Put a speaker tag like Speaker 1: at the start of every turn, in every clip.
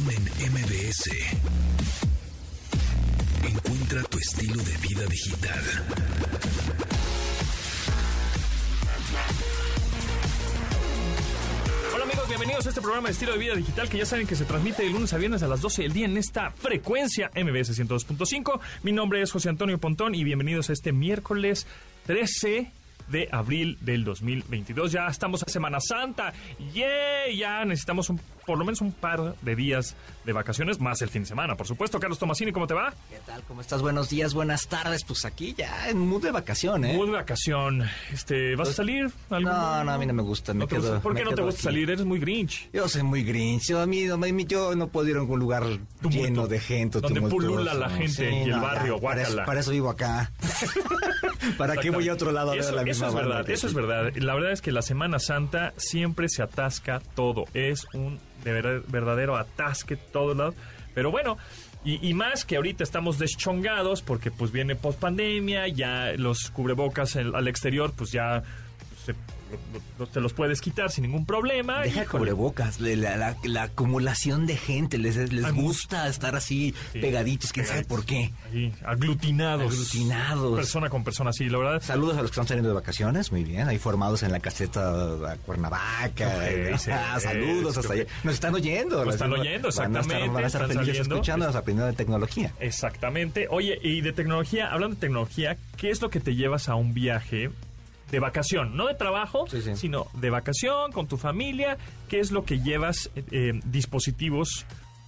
Speaker 1: Conexión en MBS. Encuentra tu estilo de vida digital.
Speaker 2: Hola amigos, bienvenidos a este programa de estilo de vida digital que ya saben que se transmite de lunes a viernes a las 12 del día en esta frecuencia MBS 102.5. Mi nombre es José Antonio Pontón y bienvenidos a este miércoles 13 de abril del 2022. Ya estamos a Semana Santa. ¡Yeah! Ya necesitamos un, por lo menos un par de días de vacaciones, más el fin de semana, por supuesto. Carlos Tomasini, ¿cómo te va?
Speaker 3: ¿Qué tal? ¿Cómo estás? Buenos días, buenas tardes. Pues aquí ya en mood de vacación, ¿eh?
Speaker 2: Mood de vacación. Este, ¿Vas a salir?
Speaker 3: ¿Algún... No, no, a mí no me gusta. Me
Speaker 2: ¿No
Speaker 3: quedo,
Speaker 2: gusta? ¿Por qué
Speaker 3: me
Speaker 2: no te gusta
Speaker 3: aquí.
Speaker 2: salir? Eres muy grinch.
Speaker 3: Yo soy muy grinch. Yo, a mí, no, yo no puedo ir a algún lugar
Speaker 2: Tumulto.
Speaker 3: lleno de gente.
Speaker 2: Donde pulula la gente y el
Speaker 3: no,
Speaker 2: barrio,
Speaker 3: ya, para, eso, para eso vivo acá. ¿Para qué voy a otro lado a ver
Speaker 2: eso,
Speaker 3: la
Speaker 2: eso es verdad, eso es verdad. La verdad es que la Semana Santa siempre se atasca todo. Es un de ver- verdadero atasque todo lado. Pero bueno, y, y más que ahorita estamos deschongados porque pues viene post pandemia, ya los cubrebocas en- al exterior pues ya se, te los puedes quitar sin ningún problema.
Speaker 3: Deja cubrebocas, la, la, la- la acumulación de gente, les, les gusta estar así
Speaker 2: Sí,
Speaker 3: pegaditos, quién sabe por qué.
Speaker 2: Ahí, aglutinados.
Speaker 3: Aglutinados.
Speaker 2: Persona con persona, sí, la verdad.
Speaker 3: Saludos a los que están saliendo de vacaciones, muy bien, ahí formados en la caseta a Cuernavaca.
Speaker 2: Sí,
Speaker 3: Ah, saludos hasta allá. Nos están oyendo.
Speaker 2: Nos están
Speaker 3: Van a
Speaker 2: oyendo,
Speaker 3: estar-
Speaker 2: exactamente,
Speaker 3: Van a estar, felices
Speaker 2: saliendo.
Speaker 3: escuchándonos, aprendiendo de tecnología.
Speaker 2: Exactamente. Oye, y de tecnología, hablando de tecnología, ¿qué es lo que te llevas a un viaje de vacación? No de trabajo,
Speaker 3: Sí, sí.
Speaker 2: sino de vacación con tu familia. ¿Qué es lo que llevas, eh, eh, dispositivos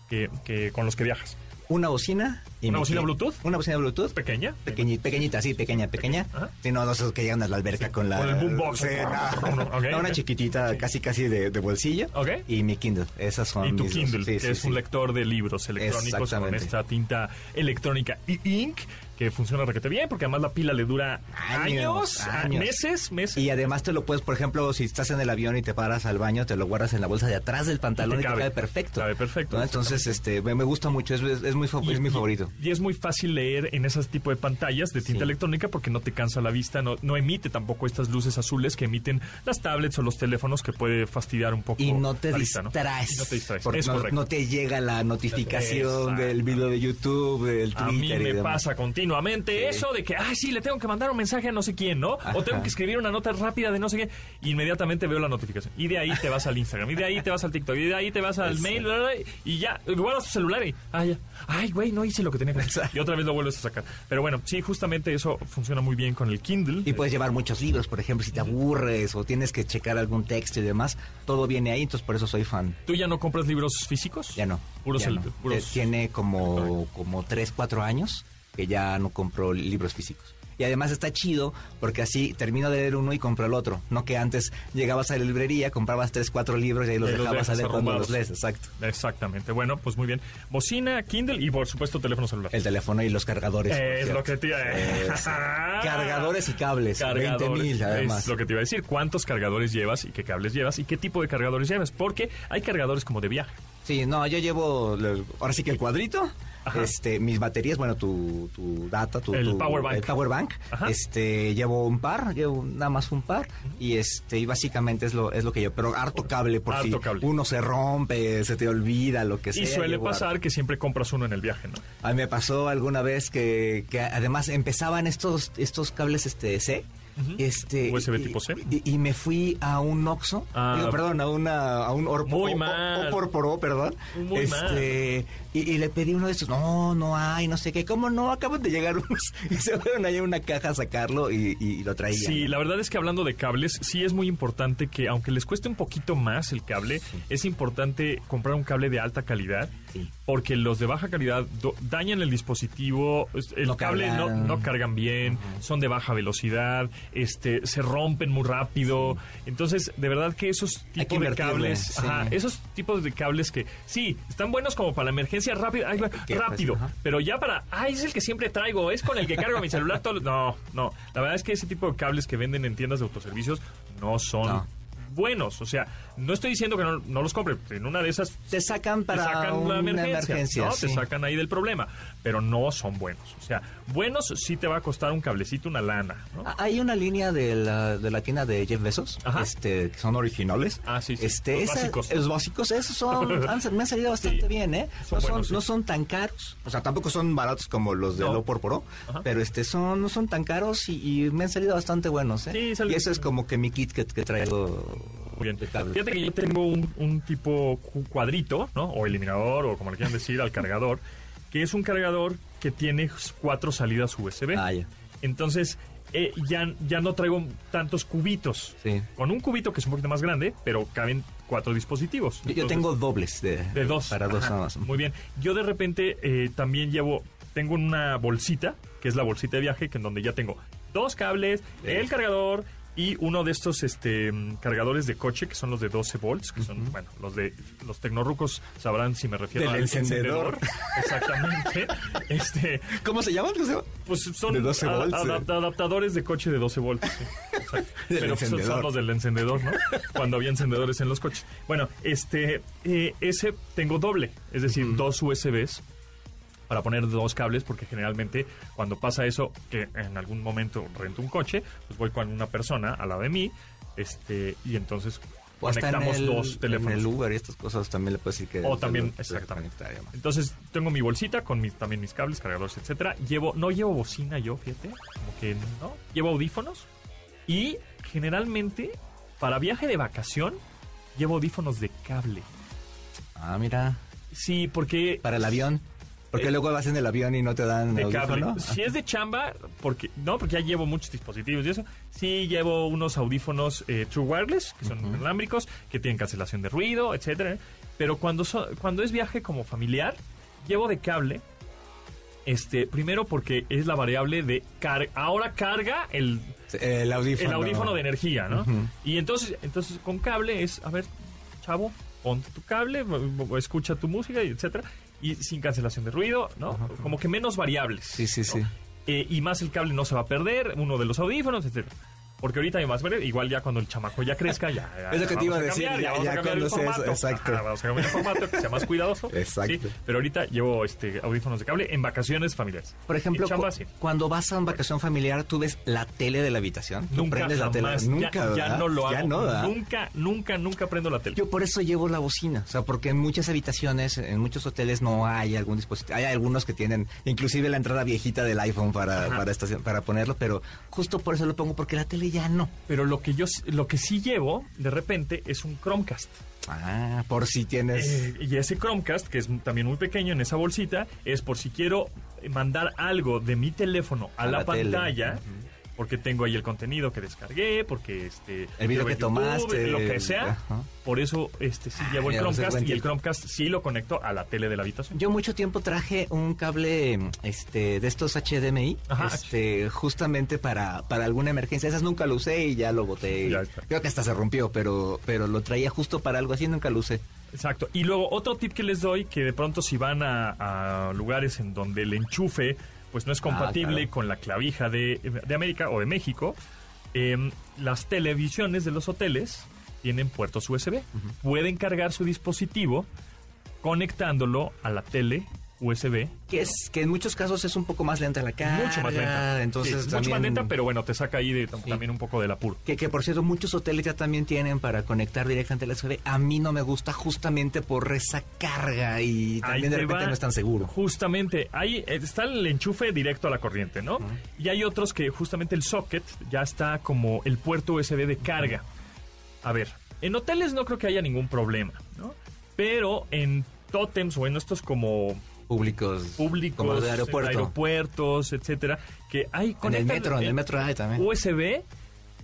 Speaker 2: que, que- con los que viajas?
Speaker 3: Una bocina. Y
Speaker 2: ¿Una bocina Bluetooth?
Speaker 3: Una bocina Bluetooth.
Speaker 2: ¿Pequeña?
Speaker 3: Pequeñita, pequeñita, sí, pequeña, pequeña. Sí, no, no esos que llegan a la alberca con la...
Speaker 2: Con el boombox.
Speaker 3: Sí, no.
Speaker 2: Ok,
Speaker 3: No, una chiquitita, casi, casi de, de bolsillo.
Speaker 2: Ok.
Speaker 3: Y mi Kindle. Esas son
Speaker 2: Y tu
Speaker 3: mis.
Speaker 2: Kindle, que es un lector de libros electrónicos con esta tinta electrónica e-ink que funciona requete bien porque además la pila le dura años,
Speaker 3: Años,
Speaker 2: a-
Speaker 3: años.
Speaker 2: meses, meses.
Speaker 3: Y además te lo puedes, por ejemplo, si estás en el avión y te paras al baño, te lo guardas en la bolsa de atrás del pantalón y te, cabe, perfecto.
Speaker 2: Cabe perfecto,
Speaker 3: ¿no? Entonces, este, me, gusta mucho, es, es, muy, es mi favorito.
Speaker 2: Y es muy fácil leer en ese tipo de pantallas de tinta
Speaker 3: Sí.
Speaker 2: electrónica porque no te cansa la vista, no, no emite tampoco estas luces azules que emiten las tablets o los teléfonos que puede fastidiar un poco
Speaker 3: Y no te
Speaker 2: la vista, ¿no?
Speaker 3: distraes.
Speaker 2: Y no te distraes,
Speaker 3: Porque
Speaker 2: es
Speaker 3: no,
Speaker 2: correcto.
Speaker 3: no te llega la notificación del video de YouTube, del Twitter.
Speaker 2: A mí
Speaker 3: y
Speaker 2: me
Speaker 3: demás.
Speaker 2: pasa continuamente
Speaker 3: Sí.
Speaker 2: eso de que, ay, sí, le tengo que mandar un mensaje a no sé quién, ¿no? O tengo que escribir una nota rápida de no sé qué. Inmediatamente veo la notificación. Y de ahí te vas al Instagram. Y de ahí te vas al TikTok. Y de ahí te vas al
Speaker 3: Exacto.
Speaker 2: mail. bla, bla, bla, y ya, guardas tu celular y, ay, ya. Ay, güey, no hice lo que
Speaker 3: Exacto.
Speaker 2: Y otra vez lo vuelves a sacar. Pero bueno, sí, justamente eso funciona muy bien con el Kindle.
Speaker 3: Y puedes llevar muchos libros, por ejemplo, si te aburres o tienes que checar algún texto y demás, todo viene ahí, entonces por eso soy fan.
Speaker 2: ¿Tú ya no compras libros físicos?
Speaker 3: Ya no.
Speaker 2: Puros
Speaker 3: ya
Speaker 2: el-
Speaker 3: no.
Speaker 2: puros-
Speaker 3: Tiene como, como 3, 4 años que ya no compro libros físicos. Y además está chido porque así termino de leer uno y compro el otro. No que antes llegabas a la librería, comprabas 3, 4 libros y ahí los dejabas a leer cuando los lees. Exacto.
Speaker 2: Exactamente. Bueno, pues muy bien. Bocina, Kindle y por supuesto teléfono celular.
Speaker 3: El teléfono y los cargadores.
Speaker 2: es lo que te iba
Speaker 3: Es- Cargadores y cables. 20 mil además.
Speaker 2: Es lo que te iba a decir. ¿Cuántos cargadores llevas y qué cables llevas y qué tipo de cargadores llevas? Porque hay cargadores como de viaje.
Speaker 3: Sí, no, yo llevo, ahora sí que el cuadrito,
Speaker 2: Ajá.
Speaker 3: este, mis baterías, bueno, tu, tu data, tu,
Speaker 2: El
Speaker 3: tu-
Speaker 2: power bank.
Speaker 3: el power bank,
Speaker 2: Ajá.
Speaker 3: este, llevo un par, llevo nada más un par, y este, y básicamente es lo, es lo que yo, pero harto cable, por
Speaker 2: Harto
Speaker 3: si
Speaker 2: cable.
Speaker 3: uno se rompe, se te olvida, lo que sea.
Speaker 2: Y suele pasar
Speaker 3: harto.
Speaker 2: que siempre compras uno en el viaje, ¿no?
Speaker 3: A mí me pasó alguna vez que, que además empezaban estos, estos cables, este, C, Este
Speaker 2: USB
Speaker 3: y-
Speaker 2: tipo C.
Speaker 3: y, y me fui a un Oxxo
Speaker 2: Ah.
Speaker 3: digo, perdón a una a un Orpo,
Speaker 2: Muy
Speaker 3: o- perdón.
Speaker 2: Muy
Speaker 3: este y, y le pedí uno de estos no no hay no sé qué cómo no acaban de llegar unos y se fueron ahí a una caja a sacarlo y, y- y lo traían
Speaker 2: Sí, la verdad es que hablando de cables, sí es muy importante que, aunque les cueste un poquito más el cable, es importante comprar un cable de alta calidad,
Speaker 3: Sí.
Speaker 2: porque los de baja calidad dañan el dispositivo, el
Speaker 3: No
Speaker 2: cable no,
Speaker 3: cargan.
Speaker 2: no cargan bien, son de baja velocidad, este, se rompen muy rápido. Entonces, de verdad que esos
Speaker 3: que
Speaker 2: tipos de cables,
Speaker 3: sí.
Speaker 2: ajá, esos tipos de cables que sí, están buenos como para la emergencia rápida, ay,
Speaker 3: pues,
Speaker 2: rápido,
Speaker 3: ajá.
Speaker 2: pero ya para, ay, es el que siempre traigo, es con el que cargo mi celular todo. No, no. La verdad es que ese tipo de cables que venden en tiendas de autoservicios no son
Speaker 3: No.
Speaker 2: buenos. O sea, No estoy diciendo que no, no los compre. En una de esas
Speaker 3: Te sacan
Speaker 2: te
Speaker 3: para
Speaker 2: sacan
Speaker 3: una
Speaker 2: emergencia,
Speaker 3: emergencia,
Speaker 2: ¿no?
Speaker 3: sí.
Speaker 2: Te sacan ahí del problema, pero no son buenos. O sea, buenos sí te va a costar un cablecito, una lana, ¿no?
Speaker 3: Ah, Hay una línea de la, de la tienda de Jeff Bezos,
Speaker 2: Ajá.
Speaker 3: este, que son originales.
Speaker 2: Ah, sí, sí.
Speaker 3: Este,
Speaker 2: Los
Speaker 3: esa-
Speaker 2: básicos.
Speaker 3: Los básicos, esos son, han- me han salido bastante
Speaker 2: Sí.
Speaker 3: bien, ¿eh?
Speaker 2: Son
Speaker 3: no, son,
Speaker 2: buenos, sí.
Speaker 3: no son tan caros, o sea, tampoco son baratos como los de
Speaker 2: No.
Speaker 3: Lo por Pro,
Speaker 2: Ajá.
Speaker 3: pero este, son, no son tan caros y, y me han salido bastante buenos, ¿eh?
Speaker 2: Sí, salen-
Speaker 3: y eso es como que mi kit que, que traigo
Speaker 2: Muy bien. Fíjate que yo tengo un, un tipo cu- cuadrito, ¿no? O eliminador, o como le quieran decir, al cargador, que es un cargador que tiene cuatro salidas USB.
Speaker 3: Ah, ya.
Speaker 2: Entonces, eh, ya, ya no traigo tantos cubitos.
Speaker 3: Sí.
Speaker 2: Con un cubito que es un poquito más grande, pero caben cuatro dispositivos.
Speaker 3: Yo, tengo dobles de,
Speaker 2: de dos.
Speaker 3: Para dos nada más.
Speaker 2: Muy bien. Yo de repente eh, también llevo, tengo una bolsita, que es la bolsita de viaje, que en donde ya tengo dos cables, el cargador y uno de estos este cargadores de coche que son los de 12 volts, que son, bueno, los de los tecnorrucos sabrán si me refiero al
Speaker 3: encendedor.
Speaker 2: Exactamente. este,
Speaker 3: ¿Cómo se llaman?
Speaker 2: Pues son
Speaker 3: De 12
Speaker 2: a-
Speaker 3: volts, eh.
Speaker 2: adaptadores de coche de 12 volts. sí. Pero pues, son los del encendedor, ¿no? Cuando había encendedores en los coches. Bueno, este, eh, ese tengo doble, es decir, dos USBs para poner dos cables, porque generalmente cuando pasa eso, que en algún momento rento un coche, pues voy con una persona al lado de mí, este, y entonces
Speaker 3: O hasta en
Speaker 2: conectamos
Speaker 3: el,
Speaker 2: dos teléfonos.
Speaker 3: En el Uber y estas cosas también le puedes decir que...
Speaker 2: O también, exactamente. Entonces tengo mi bolsita con mis, también mis cables, cargadores, etcétera. Llevo, no llevo bocina yo, fíjate, como que no. Llevo audífonos y generalmente para viaje de vacación llevo audífonos de cable.
Speaker 3: Ah, mira.
Speaker 2: Sí, porque
Speaker 3: Para el avión. Porque
Speaker 2: Eh,
Speaker 3: luego vas en el avión y no te dan
Speaker 2: de cable.
Speaker 3: audífono.
Speaker 2: Si es de chamba, porque no, porque ya llevo muchos dispositivos y eso. Sí llevo unos audífonos eh, True Wireless, que son inalámbricos, que tienen cancelación de ruido, etcétera. Pero cuando so- cuando es viaje como familiar, llevo de cable. Este, primero porque es la variable de carga. Ahora carga el,
Speaker 3: El audífono.
Speaker 2: el audífono de energía, ¿no? Y entonces, entonces con cable es, a ver, chavo, ponte tu cable, escucha tu música, y etcétera, y sin cancelación de ruido, ¿no? Como que menos variables.
Speaker 3: Sí, sí,
Speaker 2: ¿no?
Speaker 3: sí.
Speaker 2: Eh, y más el cable no se va a perder, uno de los audífonos, etcétera. Porque ahorita hay más, ¿vale? igual ya cuando el chamaco ya crezca, ya. ya
Speaker 3: Es lo que te iba a decir,
Speaker 2: cambiar,
Speaker 3: ya- cuando sea eso,
Speaker 2: formato.
Speaker 3: exacto.
Speaker 2: Ajá, vamos a cambiar el formato, que sea más cuidadoso.
Speaker 3: Exacto.
Speaker 2: Sí, pero ahorita llevo este audífonos de cable en vacaciones familiares.
Speaker 3: Por ejemplo,
Speaker 2: En chamba,
Speaker 3: cu-
Speaker 2: sí.
Speaker 3: cuando vas a una vacación familiar, tú ves la tele de la habitación. Tú
Speaker 2: Nunca
Speaker 3: prendes la tele. Nunca,
Speaker 2: ya, no lo hago.
Speaker 3: Ya no, ¿verdad?
Speaker 2: nunca, nunca, nunca prendo la tele.
Speaker 3: Yo por eso llevo la bocina, o sea, porque en muchas habitaciones, en muchos hoteles no hay algún dispositivo. Hay algunos que tienen, inclusive la entrada viejita del iPhone para
Speaker 2: Ajá.
Speaker 3: para estacion- para ponerlo, pero justo por eso lo pongo porque la tele ya no.
Speaker 2: Pero lo que yo lo que sí llevo de repente es un Chromecast.
Speaker 3: Ah, por si tienes.
Speaker 2: Eh, y ese Chromecast, que es también muy pequeño en esa bolsita, es por si quiero mandar algo de mi teléfono a,
Speaker 3: A
Speaker 2: la, pantalla. Porque tengo ahí el contenido que descargué, porque este
Speaker 3: El video que tomaste,
Speaker 2: lo que sea.
Speaker 3: ajá.
Speaker 2: Por eso este sí llevo el Chromecast y el. Chromecast sí lo conecto a la tele de la habitación.
Speaker 3: Yo mucho tiempo traje un cable este de estos HDMI,
Speaker 2: Ajá.
Speaker 3: este justamente para, para alguna emergencia. Esas nunca lo usé y ya lo boté.
Speaker 2: Ya.
Speaker 3: Creo que hasta se rompió, pero pero lo traía justo para algo así, nunca lo usé.
Speaker 2: Exacto. Y luego otro tip que les doy, que de pronto si van a, a lugares en donde el enchufe pues no es compatible
Speaker 3: claro.
Speaker 2: con la clavija de, de América o de México, em, las televisiones de los hoteles tienen puertos USB. Pueden cargar su dispositivo conectándolo a la tele USB.
Speaker 3: Que es que en muchos casos es un poco más lenta la carga.
Speaker 2: mucho más lenta.
Speaker 3: Entonces
Speaker 2: Sí, mucho más lenta, pero bueno, te saca ahí de- también un poco del apuro.
Speaker 3: Que, que por cierto, muchos hoteles ya también tienen para conectar directamente al USB. A mí no me gusta justamente por esa carga y
Speaker 2: Ahí
Speaker 3: también de
Speaker 2: te
Speaker 3: repente
Speaker 2: va.
Speaker 3: no es tan seguro.
Speaker 2: Justamente, ahí está el enchufe directo a la corriente, ¿no? Y hay otros que justamente el socket ya está como el puerto USB de carga. A ver, en hoteles no creo que haya ningún problema, ¿no? Pero en tótems o en estos como
Speaker 3: Públicos.
Speaker 2: públicos,
Speaker 3: Como de aeropuerto.
Speaker 2: aeropuertos, etcétera, que hay
Speaker 3: en el metro, en el
Speaker 2: el
Speaker 3: metro hay también.
Speaker 2: USB,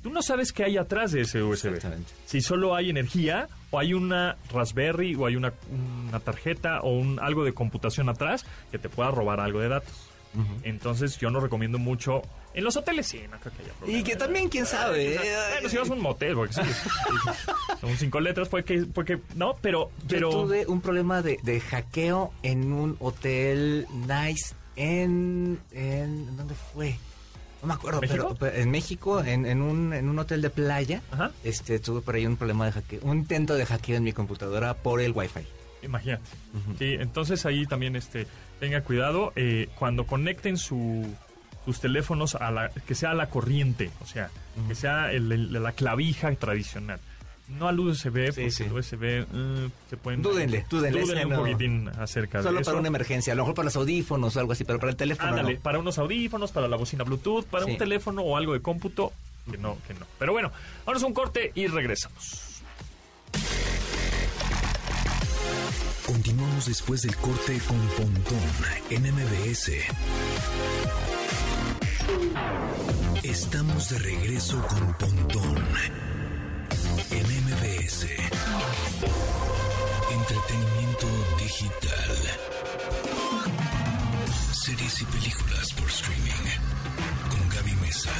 Speaker 2: tú no sabes qué hay atrás de ese USB.
Speaker 3: Exactamente.
Speaker 2: Si solo hay energía o hay una Raspberry o hay una, una tarjeta o un, algo de computación atrás que te pueda robar algo de datos. Entonces yo no recomiendo mucho. En los hoteles sí, no creo que haya problema.
Speaker 3: Y que también, quién sabe.
Speaker 2: O sea, Bueno, si vas a un motel, porque sí. Son cinco letras, puede que, puede que- no, pero, pero
Speaker 3: Yo tuve un problema de, de hackeo en un hotel nice en, en... ¿Dónde fue? No me acuerdo,
Speaker 2: ¿México?
Speaker 3: pero, pero en México, en, en un, en un hotel de playa,
Speaker 2: Ajá.
Speaker 3: este, tuve por ahí un problema de hackeo, un intento de hackeo en mi computadora por el Wi-Fi.
Speaker 2: Imagínate. Sí, entonces ahí también este tenga cuidado eh, cuando conecten su, sus teléfonos a la que sea a la corriente, o sea, que sea el- el- la clavija tradicional. No al USB,
Speaker 3: Sí,
Speaker 2: porque
Speaker 3: sí.
Speaker 2: el USB eh, se pueden
Speaker 3: Dúdenle, dúdenle,
Speaker 2: un
Speaker 3: no.
Speaker 2: poquitín acerca
Speaker 3: Solo
Speaker 2: de eso.
Speaker 3: para una emergencia, a lo mejor para los audífonos o algo así, pero para el teléfono
Speaker 2: Ándale,
Speaker 3: no.
Speaker 2: para unos audífonos, para la bocina Bluetooth, para
Speaker 3: Sí.
Speaker 2: un teléfono o algo de cómputo, que no, que no. Pero bueno, vamos a un corte y regresamos.
Speaker 1: Continuamos después del corte con Pontón en MBS. Estamos de regreso con Pontón en MBS. Entretenimiento digital. Series y películas por streaming con Gaby Mesa.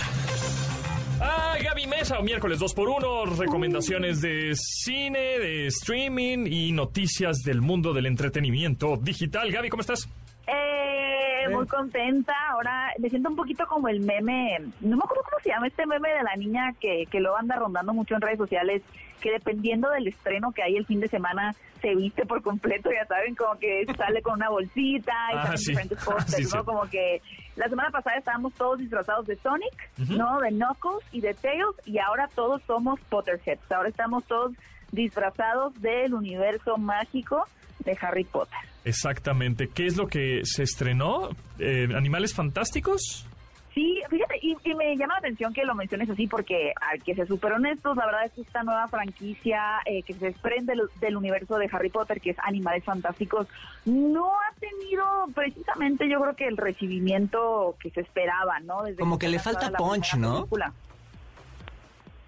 Speaker 2: Ah, Gaby Mesa, miércoles 2x1, recomendaciones de cine, de streaming y noticias del mundo del entretenimiento digital. Gaby, ¿cómo estás?
Speaker 4: Eh, muy contenta. Ahora me siento un poquito como el meme, no me acuerdo cómo se llama este meme de la niña que, que lo anda rondando mucho en redes sociales, que dependiendo del estreno que hay el fin de semana, se viste por completo, ya saben, como que sale con una bolsita y
Speaker 2: Ah, sí.
Speaker 4: diferentes pósters,
Speaker 2: sí,
Speaker 4: ¿no? Como que la semana pasada estábamos todos disfrazados de Sonic. ¿no? De Knuckles y de Tails, y ahora todos somos Potterheads. Ahora estamos todos disfrazados del universo mágico de Harry Potter.
Speaker 2: Exactamente. ¿Qué es lo que se estrenó? Eh, ¿Animales fantásticos?
Speaker 4: Sí, fíjate, y, y me llama la atención que lo menciones así porque, hay que ser súper honestos, la verdad es que esta nueva franquicia eh, que se desprende del, del universo de Harry Potter, que es Animales Fantásticos, no ha tenido precisamente yo creo que el recibimiento que se esperaba, ¿no? Desde
Speaker 3: Como que le falta punch, ¿no?
Speaker 4: película.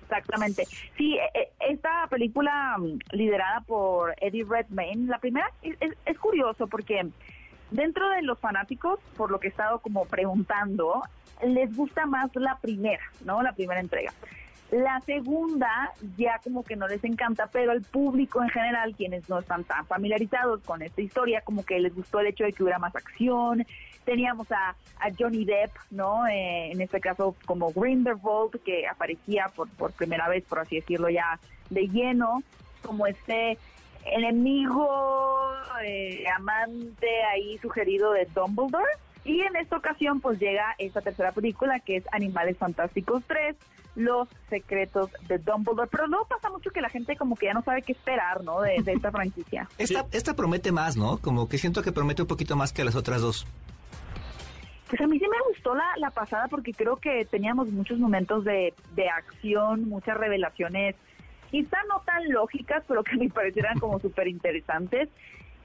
Speaker 4: Exactamente. Sí, eh, eh, esta película mm, liderada por Eddie Redmayne, la primera es, es- es curioso porque dentro de los fanáticos, por lo que he estado como preguntando, les gusta más la primera, ¿no? La primera entrega. La segunda ya como que no les encanta, pero al público en general, quienes no están tan familiarizados con esta historia, como que les gustó el hecho de que hubiera más acción. Teníamos a, a Johnny Depp, ¿no? Eh, en este caso como Grindelwald, que aparecía por, por primera vez, por así decirlo, ya de lleno, como este enemigo, eh, amante ahí sugerido de Dumbledore. Y en esta ocasión pues llega esta tercera película que es Animales Fantásticos 3, Los Secretos de Dumbledore. Pero luego pasa mucho que la gente como que ya no sabe qué esperar, ¿no? De, de esta franquicia.
Speaker 3: Esta, esta promete más, ¿no? Como que siento que promete un poquito más que las otras dos.
Speaker 4: Pues a mí sí me gustó la, la pasada porque creo que teníamos muchos momentos de, de acción, muchas revelaciones, quizá no tan lógicas, pero que me parecieran como súper interesantes.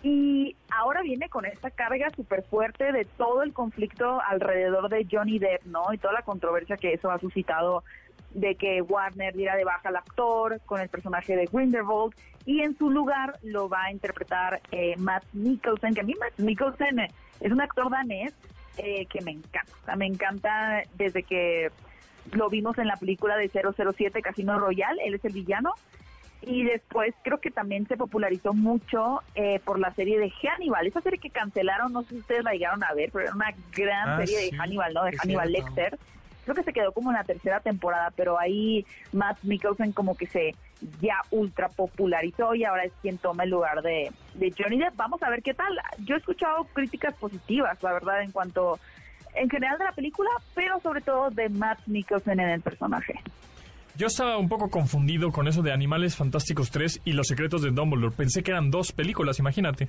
Speaker 4: Y ahora viene con esta carga súper fuerte de todo el conflicto alrededor de Johnny Depp, ¿no? Y toda la controversia que eso ha suscitado de que Warner diera de baja al actor con el personaje de Grindelwald y en su lugar lo va a interpretar eh, Matt Mikkelsen, que a mí Matt Mikkelsen eh, es un actor danés eh, que me encanta, me encanta desde que lo vimos en la película de 007 Casino Royale, él es el villano, y después creo que también se popularizó mucho eh, por la serie de Hannibal, esa serie que cancelaron, no sé si ustedes la llegaron a ver, pero era una gran
Speaker 2: Ah,
Speaker 4: serie
Speaker 2: sí,
Speaker 4: de Hannibal, ¿no? De Hannibal
Speaker 3: cierto.
Speaker 4: Lecter. Creo que se quedó como en la tercera temporada, pero ahí Matt Mikkelsen como que se ya ultra popularizó y ahora es quien toma el lugar de, de Johnny Depp. Vamos a ver qué tal. Yo he escuchado críticas positivas, la verdad, en cuanto en general de la película, pero sobre todo de Matt Mikkelsen en el personaje.
Speaker 2: Yo estaba un poco confundido con eso de Animales Fantásticos 3 y Los Secretos de Dumbledore. Pensé que eran dos películas, imagínate.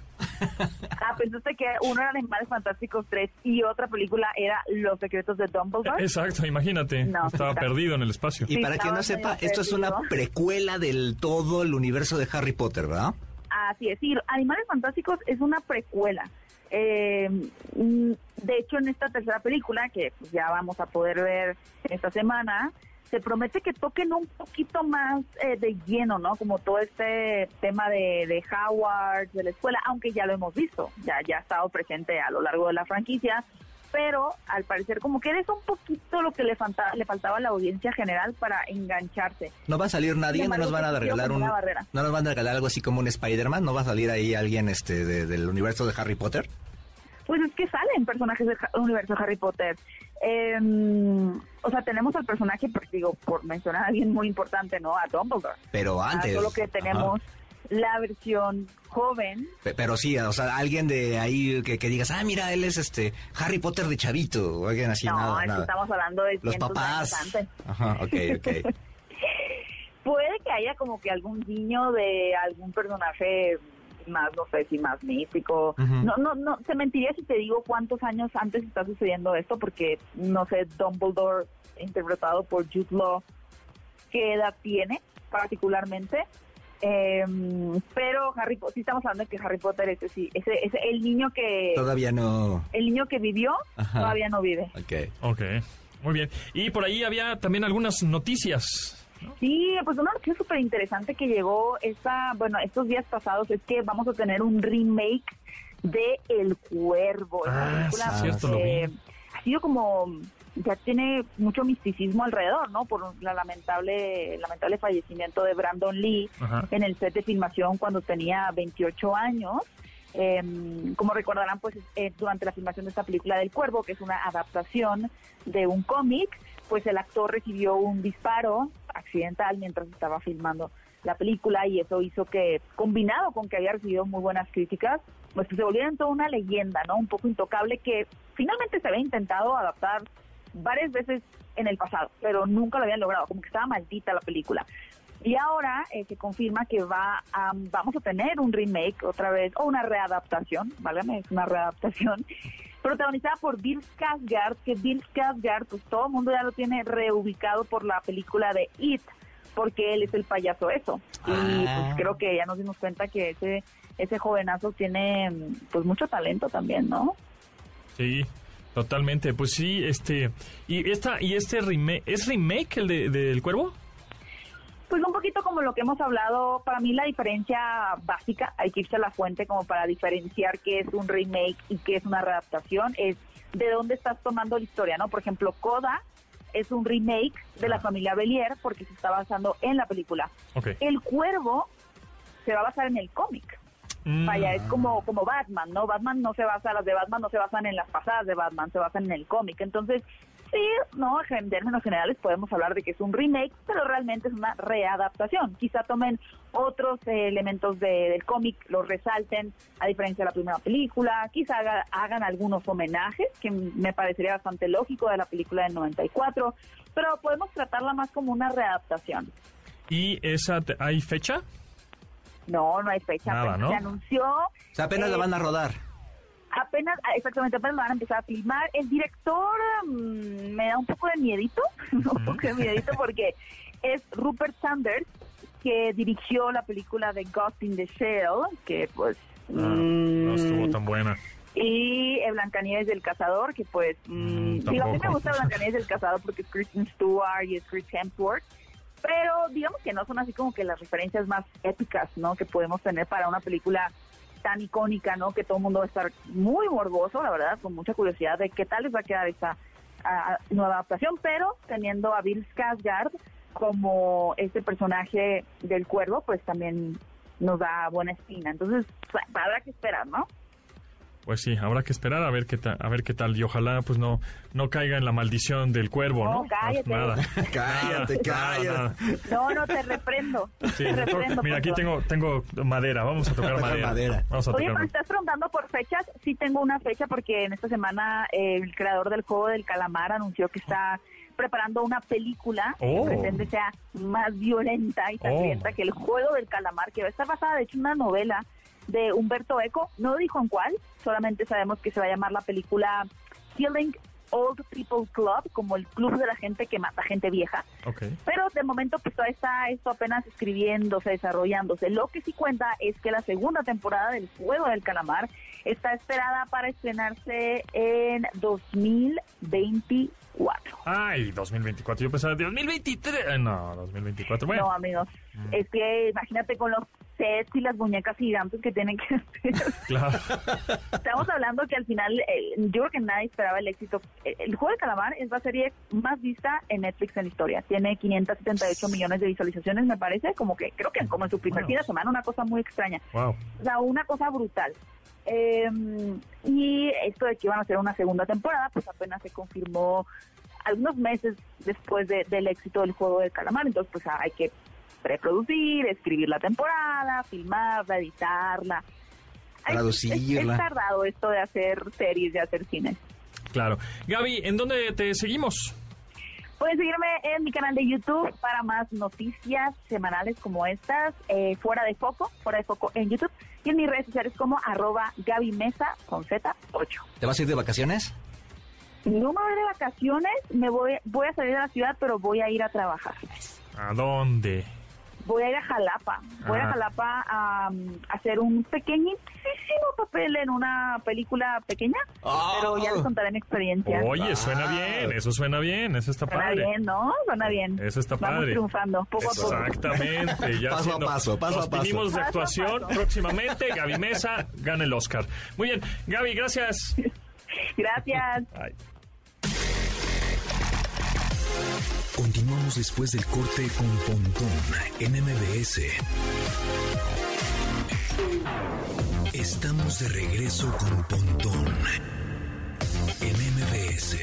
Speaker 4: Ah, pensaste que uno era Animales Fantásticos 3 y otra película era Los Secretos de Dumbledore.
Speaker 2: Exacto, imagínate.
Speaker 4: No,
Speaker 2: Estaba
Speaker 4: está-
Speaker 2: perdido en el espacio.
Speaker 3: Y
Speaker 4: Sí,
Speaker 3: para quien no sepa, esto es una precuela del todo el universo de Harry Potter, ¿verdad?
Speaker 4: Así es, sí, Animales Fantásticos es una precuela. Eh, mm, de hecho, en esta tercera película, que pues, ya vamos a poder ver esta semana, se promete que toquen un poquito más eh, de lleno, ¿no? Como todo este tema de, de Howard, de la escuela, aunque ya lo hemos visto, ya, ya ha estado presente a lo largo de la franquicia, pero al parecer como que es un poquito lo que le, falta, le faltaba a la audiencia general para engancharse.
Speaker 3: No va a salir nadie, no nos van a regalar un, no nos van a regalar algo así como un Spider-Man, no va a salir ahí alguien este de- del universo de Harry Potter.
Speaker 4: Pues es que salen personajes del universo de Harry Potter. em, o sea, tenemos al personaje, pues digo, por mencionar a alguien muy importante, ¿no? A Dumbledore.
Speaker 3: Pero
Speaker 4: Ah,
Speaker 3: antes.
Speaker 4: solo que
Speaker 3: Ajá.
Speaker 4: La versión joven.
Speaker 3: Pe- Pero sí, o sea, alguien de ahí que, que digas, ah, mira, él es este Harry Potter de chavito, o alguien así,
Speaker 4: no,
Speaker 3: nada,
Speaker 4: es que
Speaker 3: nada.
Speaker 4: estamos hablando de
Speaker 3: Los
Speaker 4: de
Speaker 3: papás. Ajá, ok, ok.
Speaker 4: Puede que haya como que algún guiño de algún personaje más, no sé, si más místico.
Speaker 3: Ujú.
Speaker 4: No, no, no, te mentiría si te digo cuántos años antes está sucediendo esto, porque, no sé, Dumbledore, interpretado por Jude Law, qué edad tiene particularmente. Em, pero Harry Po- sí estamos hablando de que Harry Potter ese sí, ese, ese el niño que
Speaker 3: Todavía no.
Speaker 4: el niño que vivió
Speaker 3: Ajá.
Speaker 4: todavía no vive.
Speaker 3: Ok.
Speaker 2: Ok, muy bien. Y por ahí había también algunas noticias.
Speaker 4: Sí, pues una noticia súper interesante que llegó esta, bueno, estos días pasados es que vamos a tener un remake de El Cuervo.
Speaker 2: Ah,
Speaker 4: película,
Speaker 2: sí, cierto, lo vi.
Speaker 4: eh, ha sido como, ya tiene mucho misticismo alrededor, ¿no? Por la lamentable, lamentable fallecimiento de Brandon Lee
Speaker 2: Ajá.
Speaker 4: en el set de filmación cuando tenía 28 años. Eh, como recordarán, pues eh, durante la filmación de esta película del Cuervo, que es una adaptación de un cómic, pues el actor recibió un disparo accidental mientras estaba filmando la película y eso hizo que, combinado con que había recibido muy buenas críticas, pues se volviera en toda una leyenda, ¿no? Un poco intocable que finalmente se había intentado adaptar varias veces en el pasado, pero nunca lo habían logrado, como que estaba maldita la película. Y ahora eh, se confirma que va a, vamos a tener un remake otra vez, o una readaptación, válgame, es una readaptación, protagonizada por Bill Skarsgård, que Bill Skarsgård, pues todo el mundo ya lo tiene reubicado por la película de It, porque él es el payaso eso. Y
Speaker 3: Ah.
Speaker 4: pues creo que ya nos dimos cuenta que ese ese jovenazo tiene pues mucho talento también, ¿no?
Speaker 2: Sí, totalmente. Pues sí, este y esta y este remake es remake el de, del Cuervo.
Speaker 4: Pues un poquito como lo que hemos hablado, para mí la diferencia básica, hay que irse a la fuente como para diferenciar qué es un remake y qué es una readaptación, es de dónde estás tomando la historia, ¿no? Por ejemplo, Coda es un remake de la familia Belier porque se está basando en la película. El Cuervo se va a basar en el cómic.
Speaker 2: Mm,
Speaker 4: Vaya, es como, como Batman, ¿no? Batman no se basa, las de Batman no se basan en las pasadas de Batman, se basan en el cómic. Entonces, sí, no, en términos generales podemos hablar de que es un remake, pero realmente es una readaptación. Quizá tomen otros eh, elementos de- del cómic, los resalten, a diferencia de la primera película, quizá haga- hagan algunos homenajes, que me parecería bastante lógico de la película del 94, pero podemos tratarla más como una readaptación.
Speaker 2: ¿Y esa hay fecha?
Speaker 4: No, no hay fecha,
Speaker 2: Nada,
Speaker 4: apenas
Speaker 2: ¿no?
Speaker 4: se anunció.
Speaker 3: O sea, apenas la
Speaker 4: Eh,
Speaker 3: van a rodar.
Speaker 4: Apenas, ah, exactamente, apenas lo van a empezar a filmar. El director mm, me da un poco de miedito, un poco de miedito porque es Rupert Sanders, que dirigió la película de Ghost in the Shell, que pues...
Speaker 2: Ah, no estuvo
Speaker 4: mm,
Speaker 2: tan buena.
Speaker 4: y eh, Blancanieves del Cazador, que pues...
Speaker 2: Mm,
Speaker 4: mm, digo, a mí me gusta Blancanieves del Cazador porque es Kristen Stewart y es Chris Hemsworth, pero digamos que no son así como que las referencias más épicas, ¿no? Que podemos tener para una película tan icónica, ¿no? Que todo el mundo va a estar muy morboso, la verdad, con mucha curiosidad de qué tal les va a quedar esta nueva adaptación, pero teniendo a Bill Skarsgård como este personaje del cuervo, pues también nos da buena espina. Entonces, pues, habrá que esperar, ¿no?
Speaker 2: Pues sí, habrá que esperar a ver qué tal, a ver qué tal y ojalá pues no no caiga en la maldición del cuervo, ¿no?
Speaker 4: No, cállate.
Speaker 2: Nada.
Speaker 3: Cállate, cállate.
Speaker 2: nada.
Speaker 4: No, no, te reprendo.
Speaker 2: Sí,
Speaker 4: te
Speaker 2: mejor-
Speaker 4: reprendo.
Speaker 2: mira, aquí tengo tengo madera, vamos a tocar madera.
Speaker 3: madera.
Speaker 2: Vamos a
Speaker 4: Oye,
Speaker 2: tocar
Speaker 4: estás preguntando por fechas. Sí tengo una fecha porque en esta semana eh, el creador del juego del calamar anunció que está preparando una película
Speaker 2: Oh.
Speaker 4: que pretende sea más violenta y sangrienta
Speaker 2: Oh.
Speaker 4: que el juego del calamar, que va a estar basada de hecho en una novela de Humberto Eco. No dijo en cuál, solamente sabemos que se va a llamar la película Killing Old People Club, como el club de la gente que mata gente vieja. Pero de momento pues todavía está esto apenas escribiéndose, desarrollándose. Lo que sí cuenta es que la segunda temporada del Juego del Calamar está esperada para estrenarse en 2024.
Speaker 2: Ay, 2024. Yo pensaba 2023. Ay, No, 2024. Bueno,
Speaker 4: No, amigos, es que imagínate con los sets y las muñecas gigantes que tienen que hacer.
Speaker 2: claro.
Speaker 4: Estamos hablando que al final, eh, yo creo que nadie esperaba el éxito. Eh, El Juego del Calamar es la serie más vista en Netflix en la historia. Tiene 578 millones de visualizaciones, me parece, como que creo que como en su primer
Speaker 2: Wow.
Speaker 4: fin de semana, una cosa muy extraña.
Speaker 2: Wow.
Speaker 4: O sea, una cosa brutal. Eh, y esto de que iban a hacer una segunda temporada, pues apenas se confirmó algunos meses después de- del éxito del juego del calamar. Entonces, pues hay que preproducir, escribir la temporada, filmarla, editarla. Es-
Speaker 3: Traducirla.
Speaker 4: Es, es tardado esto de hacer series, de hacer cine.
Speaker 2: Claro. Gaby, ¿en dónde te seguimos?
Speaker 4: Pueden seguirme en mi canal de YouTube para más noticias semanales como estas, eh, fuera de foco, fuera de foco en YouTube, y en mis redes sociales como arroba Gaby Mesa con Z8.
Speaker 3: ¿Te vas a ir de vacaciones?
Speaker 4: No me voy de vacaciones, me voy, voy a salir de la ciudad, pero voy a ir a trabajar.
Speaker 2: ¿A dónde?
Speaker 4: Voy a ir a Jalapa. Voy
Speaker 2: Ah.
Speaker 4: a Jalapa a, um, hacer un pequeñísimo papel en una película pequeña,
Speaker 3: Oh.
Speaker 4: pero ya les contaré mi experiencia.
Speaker 2: Oye, suena bien, eso suena bien, eso está
Speaker 4: Suena
Speaker 2: padre.
Speaker 4: bien, ¿no? Suena bien.
Speaker 2: Eso está
Speaker 4: Vamos
Speaker 2: padre.
Speaker 4: triunfando, poco a poco.
Speaker 2: Exactamente. Ya
Speaker 3: Paso a paso, paso a
Speaker 2: los
Speaker 3: paso.
Speaker 2: vinimos de
Speaker 4: Paso a
Speaker 2: actuación
Speaker 4: paso.
Speaker 2: próximamente. Gaby Mesa gana el Oscar. Muy bien. Gaby, gracias.
Speaker 4: Gracias.
Speaker 2: Ay.
Speaker 1: Continuamos después del corte con Pontón en MBS. Estamos de regreso con Pontón en MBS.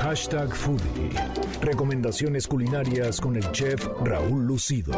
Speaker 5: Hashtag Foodie. Recomendaciones culinarias con el chef Raúl Lucido.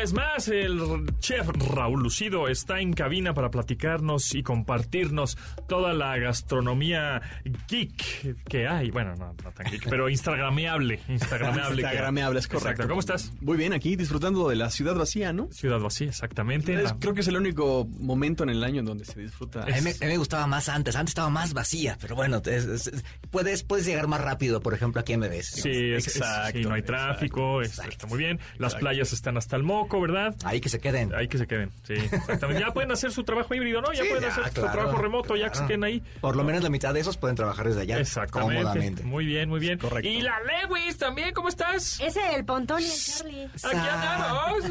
Speaker 2: Vez más, el chef Raúl Lucido está en cabina para platicarnos y compartirnos toda la gastronomía geek que hay. Bueno, no, no tan geek, pero instagrameable. Instagrameable. que-
Speaker 6: Instagrameable, es correcto.
Speaker 2: Exacto. ¿Cómo estás?
Speaker 6: Muy bien, aquí disfrutando de la ciudad vacía, ¿no?
Speaker 2: Ciudad Vacía, exactamente.
Speaker 6: Es-
Speaker 2: La-
Speaker 6: creo que es el único momento en el año en donde se disfruta.
Speaker 3: A mí, me, a mí me gustaba más antes, antes estaba más vacía, pero bueno, es- es- es- puedes, puedes llegar más rápido, por ejemplo, aquí a MBS.
Speaker 2: Sí, es, es-
Speaker 6: Exacto,
Speaker 2: sí, no hay
Speaker 6: exacto,
Speaker 2: tráfico, es-
Speaker 3: exacto.
Speaker 2: está muy bien. Las
Speaker 6: Exacto.
Speaker 2: playas están hasta el moco, ¿verdad?
Speaker 3: Ahí que se queden.
Speaker 2: Ahí que se queden, sí, exactamente. Ya pueden hacer su trabajo híbrido, ¿no? Ya
Speaker 3: Sí,
Speaker 2: pueden
Speaker 3: ya,
Speaker 2: hacer su trabajo remoto, ya que se queden ahí.
Speaker 3: Por lo menos la mitad de esos pueden trabajar desde allá
Speaker 2: Exactamente.
Speaker 3: cómodamente.
Speaker 2: Muy bien, muy bien.
Speaker 6: Correcto.
Speaker 2: Y la Lewis también, ¿cómo estás?
Speaker 7: Ese el Pontón y el Charlie.
Speaker 2: Aquí andamos.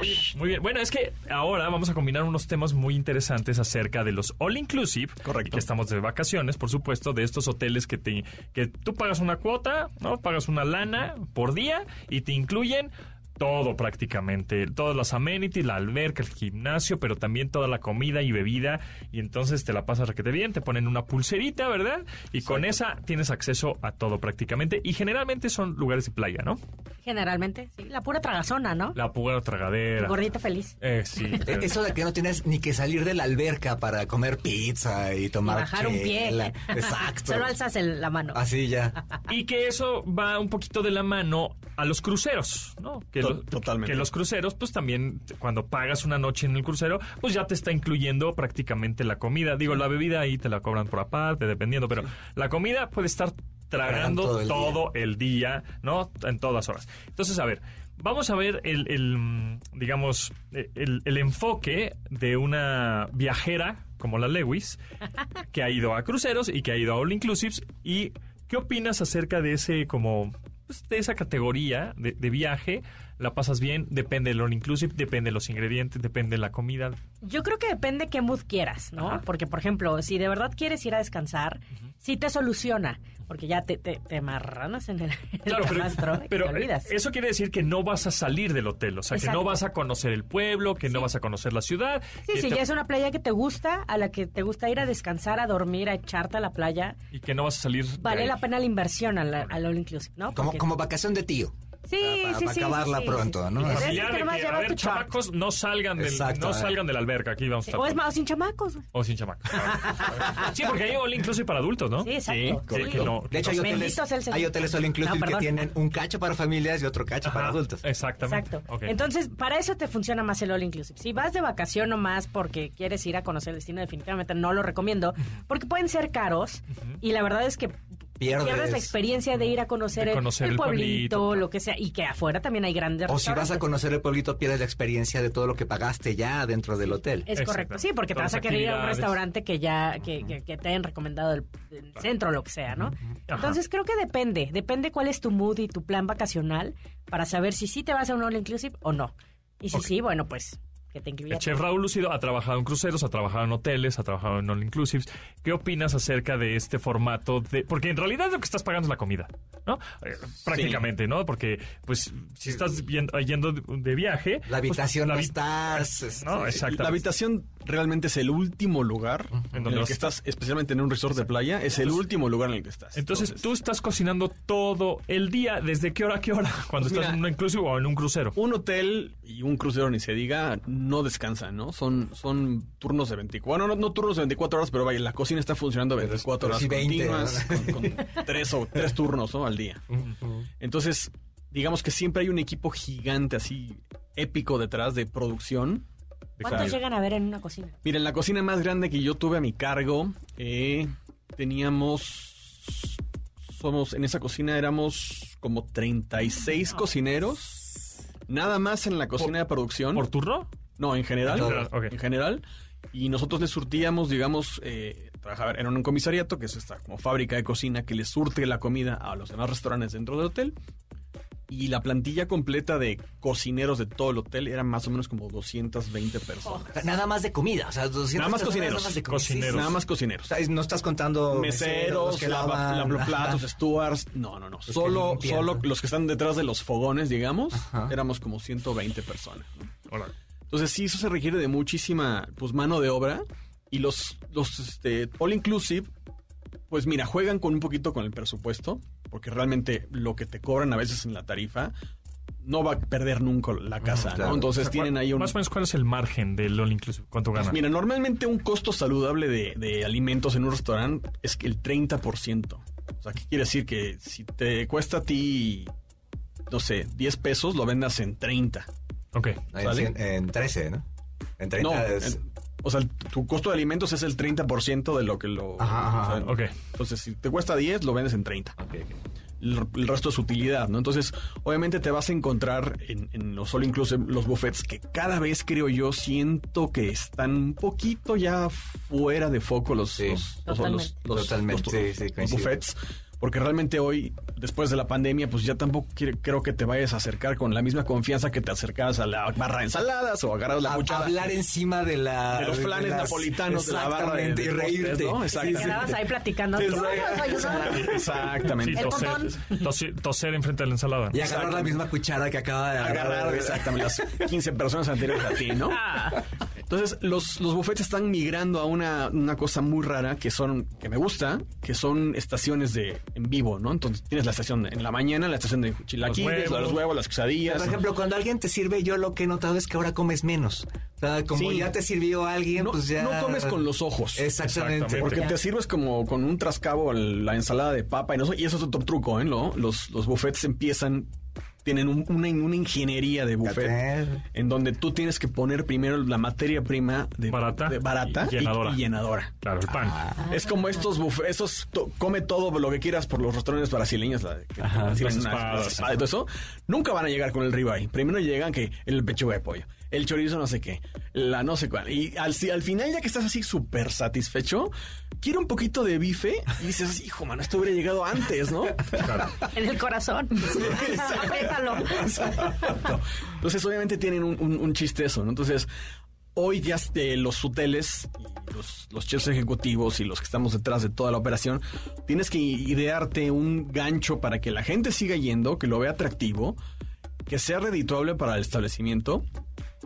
Speaker 2: Oye, muy bien. Bueno, es que ahora vamos a combinar unos temas muy interesantes acerca de los all inclusive.
Speaker 6: Correcto.
Speaker 2: Que estamos de vacaciones, por supuesto, de estos hoteles que te que tú pagas una cuota, ¿no? Pagas una lana por día y te incluyen todo prácticamente, todas las amenities, la alberca, el gimnasio, pero también toda la comida y bebida y entonces te la pasas requete bien, te ponen una pulserita, ¿verdad? Y con esa tienes acceso a todo prácticamente y generalmente son lugares de playa, ¿no?
Speaker 7: Generalmente, sí. La pura tragazona, ¿no?
Speaker 2: La pura tragadera.
Speaker 7: El gordito feliz.
Speaker 2: Eh, sí.
Speaker 3: Eso de que no tienes ni que salir de la alberca para comer pizza y
Speaker 7: Y
Speaker 3: tomar
Speaker 7: bajar un pie.
Speaker 3: Exacto.
Speaker 7: Solo alzas el- la mano.
Speaker 3: Así ya.
Speaker 2: Y que eso va un poquito de la mano a los cruceros, ¿no? Que,
Speaker 6: Totalmente.
Speaker 2: que los cruceros, pues también cuando pagas una noche en el crucero, pues ya te está incluyendo prácticamente la comida. Digo, la bebida ahí te la cobran por aparte, dependiendo, pero la comida puede estar tragando
Speaker 3: todo
Speaker 2: todo,
Speaker 3: el
Speaker 2: el, día. ¿no? En todas horas. Entonces, a ver, vamos a ver el, el, digamos, el, el enfoque de una viajera como la Lewis, que ha ido a cruceros y que ha ido a All Inclusives. ¿Y qué opinas acerca de ese, como, pues, de esa categoría de, de viaje? ¿La pasas bien? Depende del All Inclusive, depende de los ingredientes, depende de la comida.
Speaker 7: Yo creo que depende qué mood quieras, ¿no?
Speaker 2: Ajá.
Speaker 7: Porque, por ejemplo, si de verdad quieres ir a descansar, sí te soluciona. Porque ya te, te, te marranas en el,
Speaker 2: Claro, pero,
Speaker 7: camastro y
Speaker 2: pero
Speaker 7: te olvidas.
Speaker 2: eso quiere decir que no vas a salir del hotel, o sea, que no vas a conocer el pueblo, que no vas a conocer la ciudad.
Speaker 7: Sí, sí,
Speaker 2: te-
Speaker 7: ya es una playa que te gusta, a la que te gusta ir a descansar, a dormir, a echarte a la playa.
Speaker 2: Y que no vas a salir. de
Speaker 7: Vale
Speaker 2: ahí.
Speaker 7: la pena la inversión al, al All Inclusive, ¿no?
Speaker 3: Como,
Speaker 7: Porque-
Speaker 3: como vacación de tío.
Speaker 7: Sí,
Speaker 3: para-
Speaker 7: sí,
Speaker 3: para
Speaker 7: sí.
Speaker 3: acabarla
Speaker 7: sí, sí,
Speaker 3: pronto,
Speaker 7: sí,
Speaker 3: ¿no?
Speaker 7: sí. Que nomás
Speaker 2: que, a ver, chamacos, no salgan del,
Speaker 3: Exacto,
Speaker 2: no
Speaker 3: a
Speaker 2: salgan de la alberca, aquí vamos a estar.
Speaker 7: O es
Speaker 2: todos.
Speaker 7: más, o sin chamacos.
Speaker 2: O sin chamacos. sí, porque hay all inclusive para adultos, ¿no?
Speaker 7: Sí, exacto. Sí.
Speaker 2: que no-
Speaker 3: De hecho, hay hoteles, hay hoteles all inclusive
Speaker 7: No,
Speaker 3: que tienen un cacho para familias y otro cacho para adultos.
Speaker 2: Exactamente.
Speaker 7: Exacto. Entonces, para eso te funciona más el All Inclusive. Si vas de vacación nomás porque quieres ir a conocer el destino, definitivamente no lo recomiendo, porque pueden ser caros y la verdad es que
Speaker 3: Pierdes.
Speaker 7: pierdes la experiencia de ir a conocer,
Speaker 2: De
Speaker 7: el-
Speaker 2: conocer
Speaker 7: el,
Speaker 2: el
Speaker 7: pueblito,
Speaker 2: pueblito.
Speaker 7: lo que sea, y que afuera también hay grandes
Speaker 3: O si vas a
Speaker 7: restaurantes.
Speaker 3: conocer el pueblito, pierdes la experiencia de todo lo que pagaste ya dentro del hotel.
Speaker 7: Es correcto, sí, porque te vas a querer ir a un restaurante que ya que, que- que te hayan recomendado el, el centro o lo que sea, ¿no?
Speaker 2: Ajá.
Speaker 7: Entonces creo que depende, depende cuál es tu mood y tu plan vacacional para saber si sí te vas a un all inclusive o no. Y si sí, bueno, pues que te incluya
Speaker 2: El chef Raúl Lucido ha trabajado en cruceros, ha trabajado en hoteles, ha trabajado en all inclusives. ¿Qué opinas acerca de este formato de porque en realidad lo que estás pagando es la comida, ¿no? Eh, prácticamente, ¿no? Porque pues si estás yendo, yendo de, viaje,
Speaker 3: La habitación
Speaker 2: pues,
Speaker 3: no
Speaker 2: la
Speaker 3: estás...
Speaker 2: habi-
Speaker 3: este,
Speaker 2: no, exacto.
Speaker 6: La habitación realmente es el último lugar en,
Speaker 2: donde
Speaker 6: el
Speaker 2: vas-
Speaker 6: que estás, especialmente en un resort de playa, es el último lugar en el que estás.
Speaker 2: Entonces, tú estás cocinando todo el día, ¿desde qué hora a qué hora? Cuando
Speaker 6: Pues
Speaker 2: estás
Speaker 6: mira,
Speaker 2: en un inclusive o en un crucero.
Speaker 6: un hotel y un crucero, ni se diga, no descansan, ¿no? Son, son turnos de 24, no, no turnos de 24 horas, pero vaya, la cocina está funcionando 24
Speaker 3: pero
Speaker 6: horas
Speaker 3: sí 20,
Speaker 6: continuas, con, con tres, o, tres turnos, ¿no? Al día. Entonces, digamos que siempre hay un equipo gigante así, épico detrás de producción. de
Speaker 7: ¿Cuántos llegan a ver en una cocina?
Speaker 6: Miren, la cocina más grande que yo tuve a mi cargo, eh, teníamos, somos, en esa cocina éramos como 36 cocineros, nada más en la cocina de producción.
Speaker 2: ¿Por turno?
Speaker 6: No, en general,
Speaker 2: En general, ok.
Speaker 6: en general. Y nosotros les surtíamos, digamos, eh, trabajaba en un comisariato, que es esta como fábrica de cocina que les surte la comida a los demás restaurantes dentro del hotel. Y la plantilla completa de cocineros de todo el hotel era más o menos como 220 personas.
Speaker 3: Nada más de comida, o sea, 200
Speaker 6: Nada más cocineros.
Speaker 3: nada más de.
Speaker 2: Cocineros.
Speaker 6: Nada más cocineros.
Speaker 3: O sea, no estás contando
Speaker 6: meseros,
Speaker 3: los que
Speaker 6: lava-
Speaker 3: lavan,
Speaker 6: lava- platos,
Speaker 3: ajá.
Speaker 6: stewards. No, no, no. Solo, solo los que están detrás de los fogones, digamos,
Speaker 3: Ajá.
Speaker 6: éramos como 120 personas. ¿no?
Speaker 2: Hola.
Speaker 6: Entonces sí, eso se requiere de muchísima pues mano de obra y los los este, all inclusive pues mira, juegan con un poquito con el presupuesto, porque realmente lo que te cobran a veces en la tarifa no va a perder nunca la casa,
Speaker 3: claro.
Speaker 6: ¿no? Entonces
Speaker 2: O sea,
Speaker 6: tienen ahí un
Speaker 2: Más o menos, ¿cuál es el margen del All Inclusive? ¿Cuánto gana?
Speaker 6: Pues mira, normalmente un costo saludable de, de alimentos en un restaurante es que el 30%. O sea, ¿qué quiere decir? Que si te cuesta a ti, no sé, 10 pesos, lo vendas en 30.
Speaker 2: Ok.
Speaker 3: En, en 13, ¿no? En 30
Speaker 6: No,
Speaker 3: es...
Speaker 6: en- o sea, tu costo de alimentos es el 30% de lo que lo...
Speaker 3: Ajá, ajá,
Speaker 6: o sea,
Speaker 2: ok.
Speaker 6: Entonces, si te cuesta 10, lo vendes en 30.
Speaker 3: Ok, ok.
Speaker 6: El, el resto es utilidad, ¿no? Entonces, obviamente te vas a encontrar en, en los all inclusive, los buffets, que cada vez creo yo siento que están un poquito ya fuera de foco los,
Speaker 3: Sí.
Speaker 6: los, los-
Speaker 7: Totalmente.
Speaker 6: los- los-
Speaker 3: Totalmente,
Speaker 6: los-
Speaker 3: sí, sí,
Speaker 6: los
Speaker 3: coincido.
Speaker 6: buffets. Porque realmente hoy, después de la pandemia, pues ya tampoco quiere- creo que te vayas a acercar con la misma confianza que te acercabas a la barra de ensaladas o agarras la
Speaker 3: A-
Speaker 6: cuchara.
Speaker 3: hablar encima de la...
Speaker 6: de los flanes
Speaker 3: las-
Speaker 6: napolitanos de la barra de,
Speaker 3: Exactamente,
Speaker 6: de
Speaker 3: y
Speaker 6: postres,
Speaker 3: reírte.
Speaker 6: Exactamente.
Speaker 7: Quedabas ahí platicando.
Speaker 6: Exactamente.
Speaker 2: Sí,
Speaker 7: El
Speaker 2: toser, toser, toser enfrente de la ensalada.
Speaker 3: Y agarrar la misma cuchara que acaba de agarrar.
Speaker 6: agarrar exactamente las 15 personas anteriores a ti, ¿no?
Speaker 7: Ah.
Speaker 6: Entonces, los, los buffets están migrando a una, una cosa muy rara que son, que me gusta, que son estaciones de en vivo, ¿no? Entonces tienes la estación en la mañana, la estación de chilaquiles,
Speaker 2: Los
Speaker 6: los
Speaker 2: huevos.
Speaker 6: las quesadillas.
Speaker 3: Por ejemplo, cuando alguien te sirve, yo lo que he notado es que ahora comes menos. O sea, como
Speaker 6: Sí.
Speaker 3: ya te sirvió alguien,
Speaker 6: no,
Speaker 3: pues ya...
Speaker 6: no comes con los ojos.
Speaker 3: Exactamente.
Speaker 2: Exactamente.
Speaker 6: Porque te sirves como con un trascabo la ensalada de papa y, no, sé, y eso es otro truco, ¿eh? ¿no? Los, los buffets empiezan, tienen un- una, una ingeniería de buffet en donde tú tienes que poner primero la materia prima de
Speaker 2: Barata
Speaker 6: de barata
Speaker 2: y llenadora.
Speaker 6: y llenadora.
Speaker 2: Claro, el pan.
Speaker 6: Es como estos buffets, esos to- come todo lo que quieras por los restaurantes brasileños, la, que
Speaker 2: Ajá,
Speaker 6: sirven
Speaker 2: las
Speaker 6: una-
Speaker 2: espadas,
Speaker 6: las espadas y todo eso. Nunca van a llegar con el ribeye. Primero llegan que el pechuga de pollo, el chorizo no sé qué, la no sé cuál. Y al, final ya que estás así súper satisfecho, quiero un poquito de bife y dices, hijo, mano, esto hubiera llegado antes, ¿no?
Speaker 7: En el corazón. Apriétalo.
Speaker 6: Exacto. Entonces, obviamente tienen un, un- un chiste eso, ¿no? Entonces, hoy ya este, los hoteles y los, los chefs ejecutivos y los que estamos detrás de toda la operación, tienes que idearte un gancho para que la gente siga yendo, que lo vea atractivo, que sea redituable para el establecimiento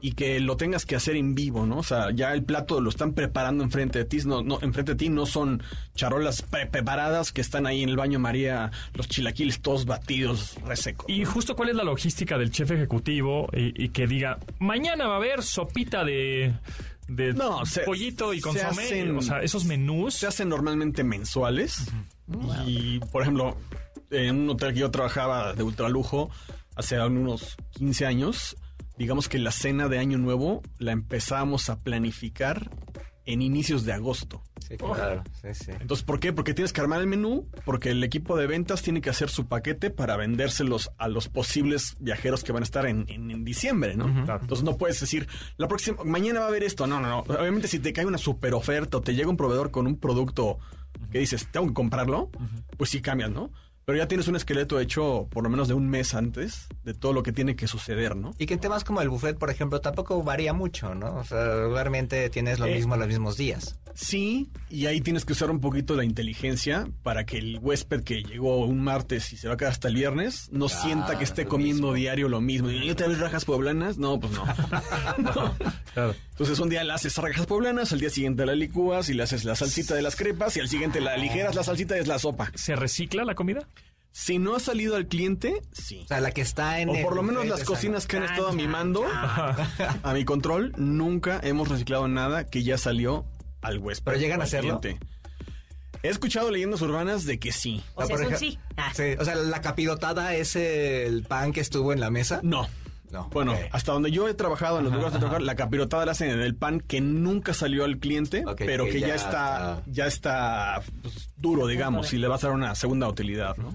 Speaker 6: y que lo tengas que hacer en vivo, ¿no? O sea, ya el plato lo están preparando enfrente de ti, no, no, enfrente de ti no son charolas pre- preparadas que están ahí en el baño María, los chilaquiles todos batidos, resecos.
Speaker 2: Y justo cuál es la logística del chef ejecutivo y, y que diga, mañana va a haber sopita de, de
Speaker 6: No, se-
Speaker 2: pollito y
Speaker 6: se
Speaker 2: consomé.
Speaker 6: hacen-
Speaker 2: o sea, esos menús.
Speaker 6: se hacen normalmente mensuales. Y, por ejemplo, en un hotel que yo trabajaba de ultralujo hace unos 15 años, digamos que la cena de Año Nuevo la empezamos a planificar en inicios de agosto.
Speaker 3: Sí, claro. Sí, sí.
Speaker 6: Entonces, ¿por qué? Porque tienes que armar el menú, porque el equipo de ventas tiene que hacer su paquete para vendérselos a los posibles viajeros que van a estar en, en- en diciembre, ¿no? Entonces no puedes decir, la próxima, mañana va a haber esto. No, no, no. Obviamente si te cae una super oferta o te llega un proveedor con un producto que dices, tengo que comprarlo, pues sí cambias, ¿no? Pero ya tienes un esqueleto hecho por lo menos de un mes antes de todo lo que tiene que suceder, ¿no?
Speaker 3: Y que en temas como el buffet, por ejemplo, tampoco varía mucho, ¿no? O sea, regularmente tienes lo
Speaker 6: Eh,
Speaker 3: mismo los mismos días.
Speaker 6: Sí, y ahí tienes que usar un poquito la inteligencia para que el huésped que llegó un martes y se va a quedar hasta el viernes no
Speaker 3: Claro,
Speaker 6: sienta que esté comiendo
Speaker 3: mismo.
Speaker 6: diario lo mismo. ¿Y otra vez rajas poblanas? No, pues no. No.
Speaker 2: Claro.
Speaker 6: Entonces un día le haces rajas poblanas, al día siguiente la licúas y le haces la salsita de las crepas y al siguiente la aligeras la salsita y es la sopa.
Speaker 2: ¿Se recicla la comida?
Speaker 6: Si no ha salido al cliente, sí.
Speaker 3: O sea, la que está en
Speaker 6: O
Speaker 3: el
Speaker 6: por lo menos las cocinas que han estado mimando a mi control, nunca hemos reciclado nada que ya salió al huésped.
Speaker 3: ¿Pero llegan a hacerlo?
Speaker 6: cliente. He escuchado leyendas urbanas de que sí.
Speaker 7: O sea,
Speaker 3: por
Speaker 7: es un sí. Ah.
Speaker 3: Sí, o sea, la capirotada es el pan que estuvo en la mesa.
Speaker 6: No.
Speaker 3: No,
Speaker 6: Bueno, hasta donde yo he trabajado en los lugares de trabajar, la capirotada la hacen en el pan que nunca salió al cliente, pero
Speaker 3: que
Speaker 6: que ya,
Speaker 3: ya
Speaker 6: está,
Speaker 3: está-
Speaker 6: ya está pues, duro, digamos, y le vas a dar una segunda utilidad, ¿no?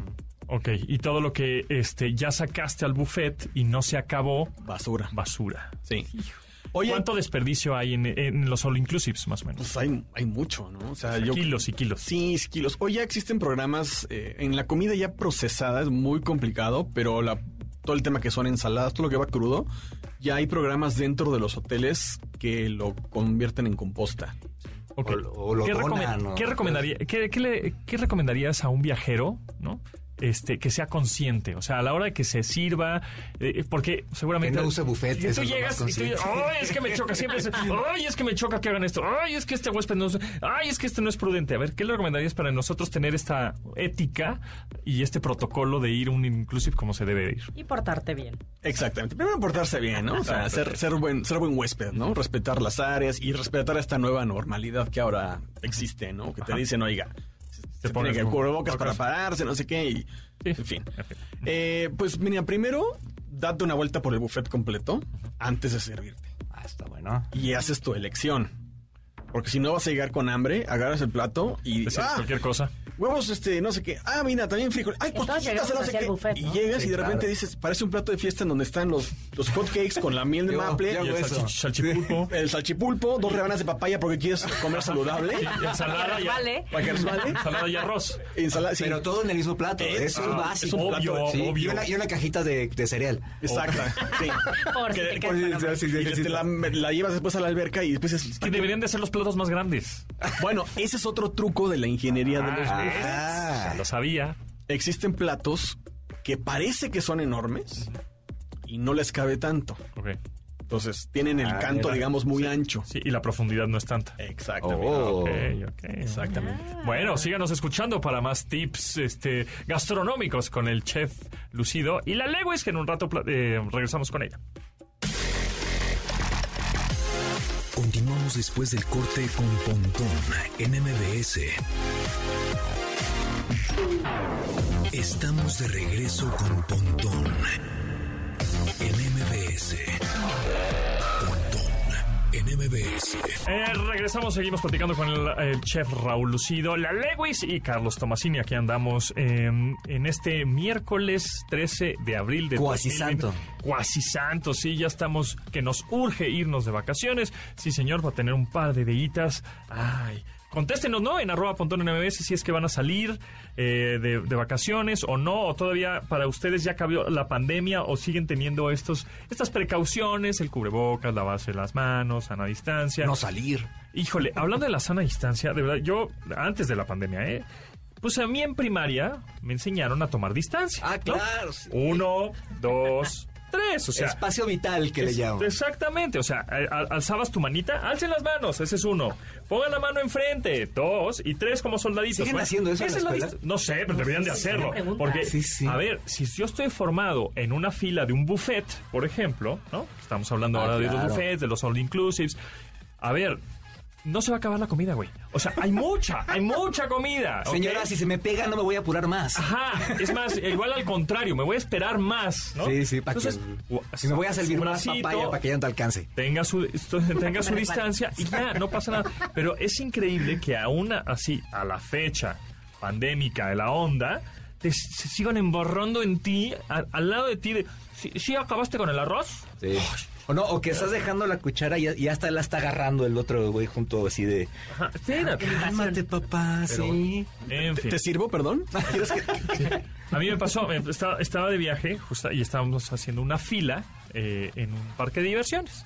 Speaker 2: Ok, y todo lo que este ya sacaste al buffet y no se acabó,
Speaker 6: Basura.
Speaker 2: basura.
Speaker 6: Sí. Oye,
Speaker 2: ¿Cuánto desperdicio hay en, en los all inclusives, más o menos?
Speaker 6: pues hay, hay mucho, ¿no? O sea,
Speaker 2: O sea,
Speaker 6: yo
Speaker 2: kilos y kilos.
Speaker 6: Sí, sí, kilos. Hoy ya existen programas eh, en la comida ya procesada, es muy complicado, pero la, todo el tema que son ensaladas, todo lo que va crudo, ya hay programas dentro de los hoteles que lo convierten en composta.
Speaker 3: O- o lo
Speaker 2: ¿Qué, qué recomendaría, qué, qué le- qué recomendarías a un viajero, no? Este, que sea consciente, o sea, a la hora de que se sirva, eh, porque seguramente...
Speaker 3: Que no use buffet,
Speaker 2: Y tú llegas y tú dices, ay, es que me choca siempre, es- ay, es que me choca que hagan esto, ay, es que este huésped no, es- ay, es que este no es prudente. A ver, ¿qué le recomendarías para nosotros tener esta ética y este protocolo de ir a un inclusive como se debe ir?
Speaker 7: Y portarte bien.
Speaker 6: Exactamente. Primero portarse bien, ¿no? O sea, ser, ser buen, ser buen huésped, ¿no? Respetar las áreas y respetar esta nueva normalidad que ahora existe, ¿no? Que te dicen, oiga, se, pone que
Speaker 2: como-
Speaker 6: cubrebocas para pararse, no sé qué, y
Speaker 2: Sí.
Speaker 6: en fin.
Speaker 2: En fin.
Speaker 6: Eh, pues mira, primero, date una vuelta por el buffet completo antes de servirte.
Speaker 3: Ah, está bueno.
Speaker 6: Y haces tu elección. Porque si no vas a llegar con hambre, agarras el plato y ah,
Speaker 2: cualquier cosa.
Speaker 6: huevos, este, no sé qué. Ah, mira, también frijol. Ay,
Speaker 7: Entonces
Speaker 6: costillitas, no sé qué. y llegas
Speaker 3: Sí,
Speaker 6: y de repente
Speaker 3: claro.
Speaker 6: dices, parece un plato de fiesta en donde están los, los hot cakes con la miel de maple.
Speaker 3: yo
Speaker 2: Y el salchipulpo.
Speaker 6: El salchipulpo, dos rebanadas de papaya porque quieres comer saludable.
Speaker 2: Y ensalada, y,
Speaker 7: Vale.
Speaker 6: Para que resbale.
Speaker 2: ensalada y arroz.
Speaker 6: Ensalada, sí.
Speaker 3: Pero todo en el mismo plato.
Speaker 6: Es-
Speaker 3: Eso es
Speaker 6: ah,
Speaker 3: básico.
Speaker 6: es un plato,
Speaker 2: obvio,
Speaker 3: Sí,
Speaker 2: obvio.
Speaker 3: Y, una, y una cajita de, de cereal.
Speaker 6: Exacto. Sí.
Speaker 7: Por si
Speaker 6: Que-
Speaker 7: te
Speaker 6: la, la llevas después a la alberca y después es...
Speaker 2: Que deberían de ser los platos más grandes.
Speaker 6: Bueno, ese es otro truco de la ingeniería de los
Speaker 2: Ah.
Speaker 3: Ah.
Speaker 2: Ya lo sabía.
Speaker 6: Existen platos que parece que son enormes y no les cabe tanto.
Speaker 2: Ok.
Speaker 6: Entonces, tienen el
Speaker 3: Ah,
Speaker 6: canto,
Speaker 3: mira.
Speaker 6: digamos, muy ancho.
Speaker 2: Sí, y la profundidad no es tanta.
Speaker 6: Exactamente.
Speaker 3: Oh.
Speaker 2: Ok, ok.
Speaker 6: Exactamente.
Speaker 2: Bueno, síganos escuchando para más tips este, gastronómicos con el chef Lucido y la Lewis, que en un rato eh, regresamos con ella.
Speaker 1: Continuamos después del corte con Pontón en MBS. Estamos de regreso con Pontón en MBS. MBS.
Speaker 2: Eh, regresamos, seguimos platicando con el, el chef Raúl Lucido, la Lewis y Carlos Tomasini. Aquí andamos eh, en este miércoles 13 de abril de
Speaker 3: Cuasi
Speaker 2: 2020.
Speaker 3: santo.
Speaker 2: Cuasi santo, sí, ya estamos, que nos urge irnos de vacaciones. Sí, señor, para tener un par de deditas. Ay. Contéstenos, ¿no? En arroba MBS si es que van a salir eh, de, de vacaciones o no, o todavía para ustedes ya cambió la pandemia o siguen teniendo estos, estas precauciones, el cubrebocas, lavarse las manos, sana distancia.
Speaker 3: No salir.
Speaker 2: Híjole, hablando de la sana distancia, de verdad, yo antes de la pandemia, ¿eh? Pues a mí en primaria me enseñaron a tomar distancia.
Speaker 3: Ah,
Speaker 2: ¿no?
Speaker 3: claro. sí.
Speaker 2: Uno, dos, tres. O sea,
Speaker 3: Espacio vital que le llaman.
Speaker 2: Exactamente, o sea, al- al- alzabas tu manita, alcen las manos, ese es uno. Pongan la mano enfrente, dos y tres como soldaditos.
Speaker 3: ¿Siguen
Speaker 2: Bueno,
Speaker 3: haciendo eso en la escuela?
Speaker 2: No sé, pero deberían de hacerlo. Porque,
Speaker 3: Sí, sí.
Speaker 2: a ver, si yo estoy formado en una fila de un buffet, por ejemplo, ¿no? Estamos hablando
Speaker 3: Ah,
Speaker 2: ahora de los buffets, de los all inclusives. A ver, no se va a acabar la comida, güey. O sea, hay mucha, hay mucha comida. ¿ok?
Speaker 3: Señora, si se me pega no me voy a apurar más.
Speaker 2: Ajá, es más, igual al contrario, me voy a esperar más, ¿no?
Speaker 3: Sí, sí, para que...
Speaker 2: Entonces,
Speaker 3: Si me voy a servir más papaya para que ya no te alcance.
Speaker 2: tenga su, tenga su distancia y ya, no pasa nada. Pero es increíble que aún así, a la fecha pandémica de la onda, te, se sigan emborrando en ti, a- al lado de ti, de, ¿sí, sí acabaste con el arroz?
Speaker 3: Sí. O no, o que estás dejando la cuchara y ya, y hasta la está agarrando el otro güey junto así de...
Speaker 2: Ajá, espérate.
Speaker 3: Cálmate, papá,
Speaker 2: Pero
Speaker 3: sí.
Speaker 2: En
Speaker 6: ¿Te,
Speaker 2: fin.
Speaker 6: te sirvo, perdón? ¿Quieres que-
Speaker 2: A mí me pasó, me- estaba, estaba de viaje justo, y estábamos haciendo una fila eh, en un parque de diversiones.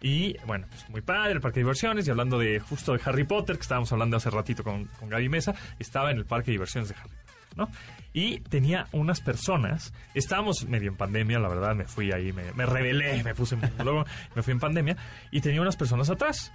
Speaker 2: Y bueno, pues muy padre el parque de diversiones. Y hablando de justo de Harry Potter, que estábamos hablando hace ratito con, con Gaby Mesa, estaba en el parque de diversiones de Harry Potter, ¿no? Y tenía unas personas, estábamos medio en pandemia, la verdad, me fui ahí, me, me rebelé, me puse, luego me fui en pandemia, y tenía unas personas atrás.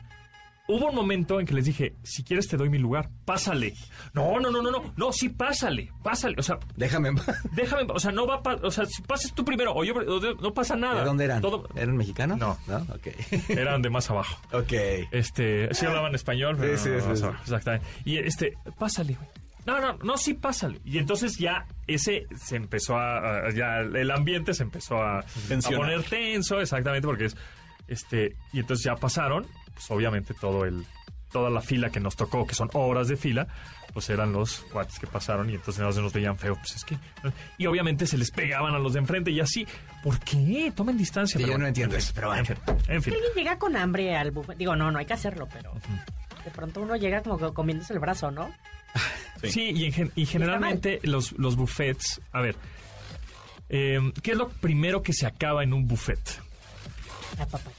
Speaker 2: Hubo un momento en que les dije, si quieres te doy mi lugar, pásale. No, no, no, no, no, no, sí, pásale, pásale. O sea,
Speaker 3: Déjame.
Speaker 2: Déjame, o sea, no va o sea, si pases tú primero o yo, no pasa nada.
Speaker 3: ¿De dónde eran?
Speaker 2: Todo-
Speaker 3: ¿Eran mexicanos?
Speaker 2: No.
Speaker 3: ¿No? Ok.
Speaker 2: eran de más abajo.
Speaker 3: ok.
Speaker 2: Este, sí hablaban español, pero
Speaker 3: Sí, sí,
Speaker 2: no,
Speaker 3: sí, sí.
Speaker 2: exactamente. Y este, pásale, güey. No, no, no, sí, pásale. Y entonces ya ese se empezó a, ya el ambiente se empezó a, poner tenso, exactamente, porque es, este, y entonces ya pasaron, pues obviamente todo el, toda la fila que nos tocó, que son horas de fila, pues eran los cuates que pasaron y entonces nos, nos veían feo, pues es que, y obviamente se les pegaban a los de enfrente y así, ¿por qué? Tomen distancia.
Speaker 3: Sí,
Speaker 2: pero
Speaker 3: yo no entiendo
Speaker 2: en fin,
Speaker 3: eso, pero bueno.
Speaker 2: En fin, en fin.
Speaker 7: Alguien llega con hambre al buffet. Digo, no, no hay que hacerlo, pero de pronto uno llega como que comiéndose el brazo, ¿no?
Speaker 6: Sí.
Speaker 2: Sí, y, en gen- y generalmente los, los buffets, a ver, eh, ¿qué es lo primero que se acaba en un buffet?
Speaker 7: La papaya.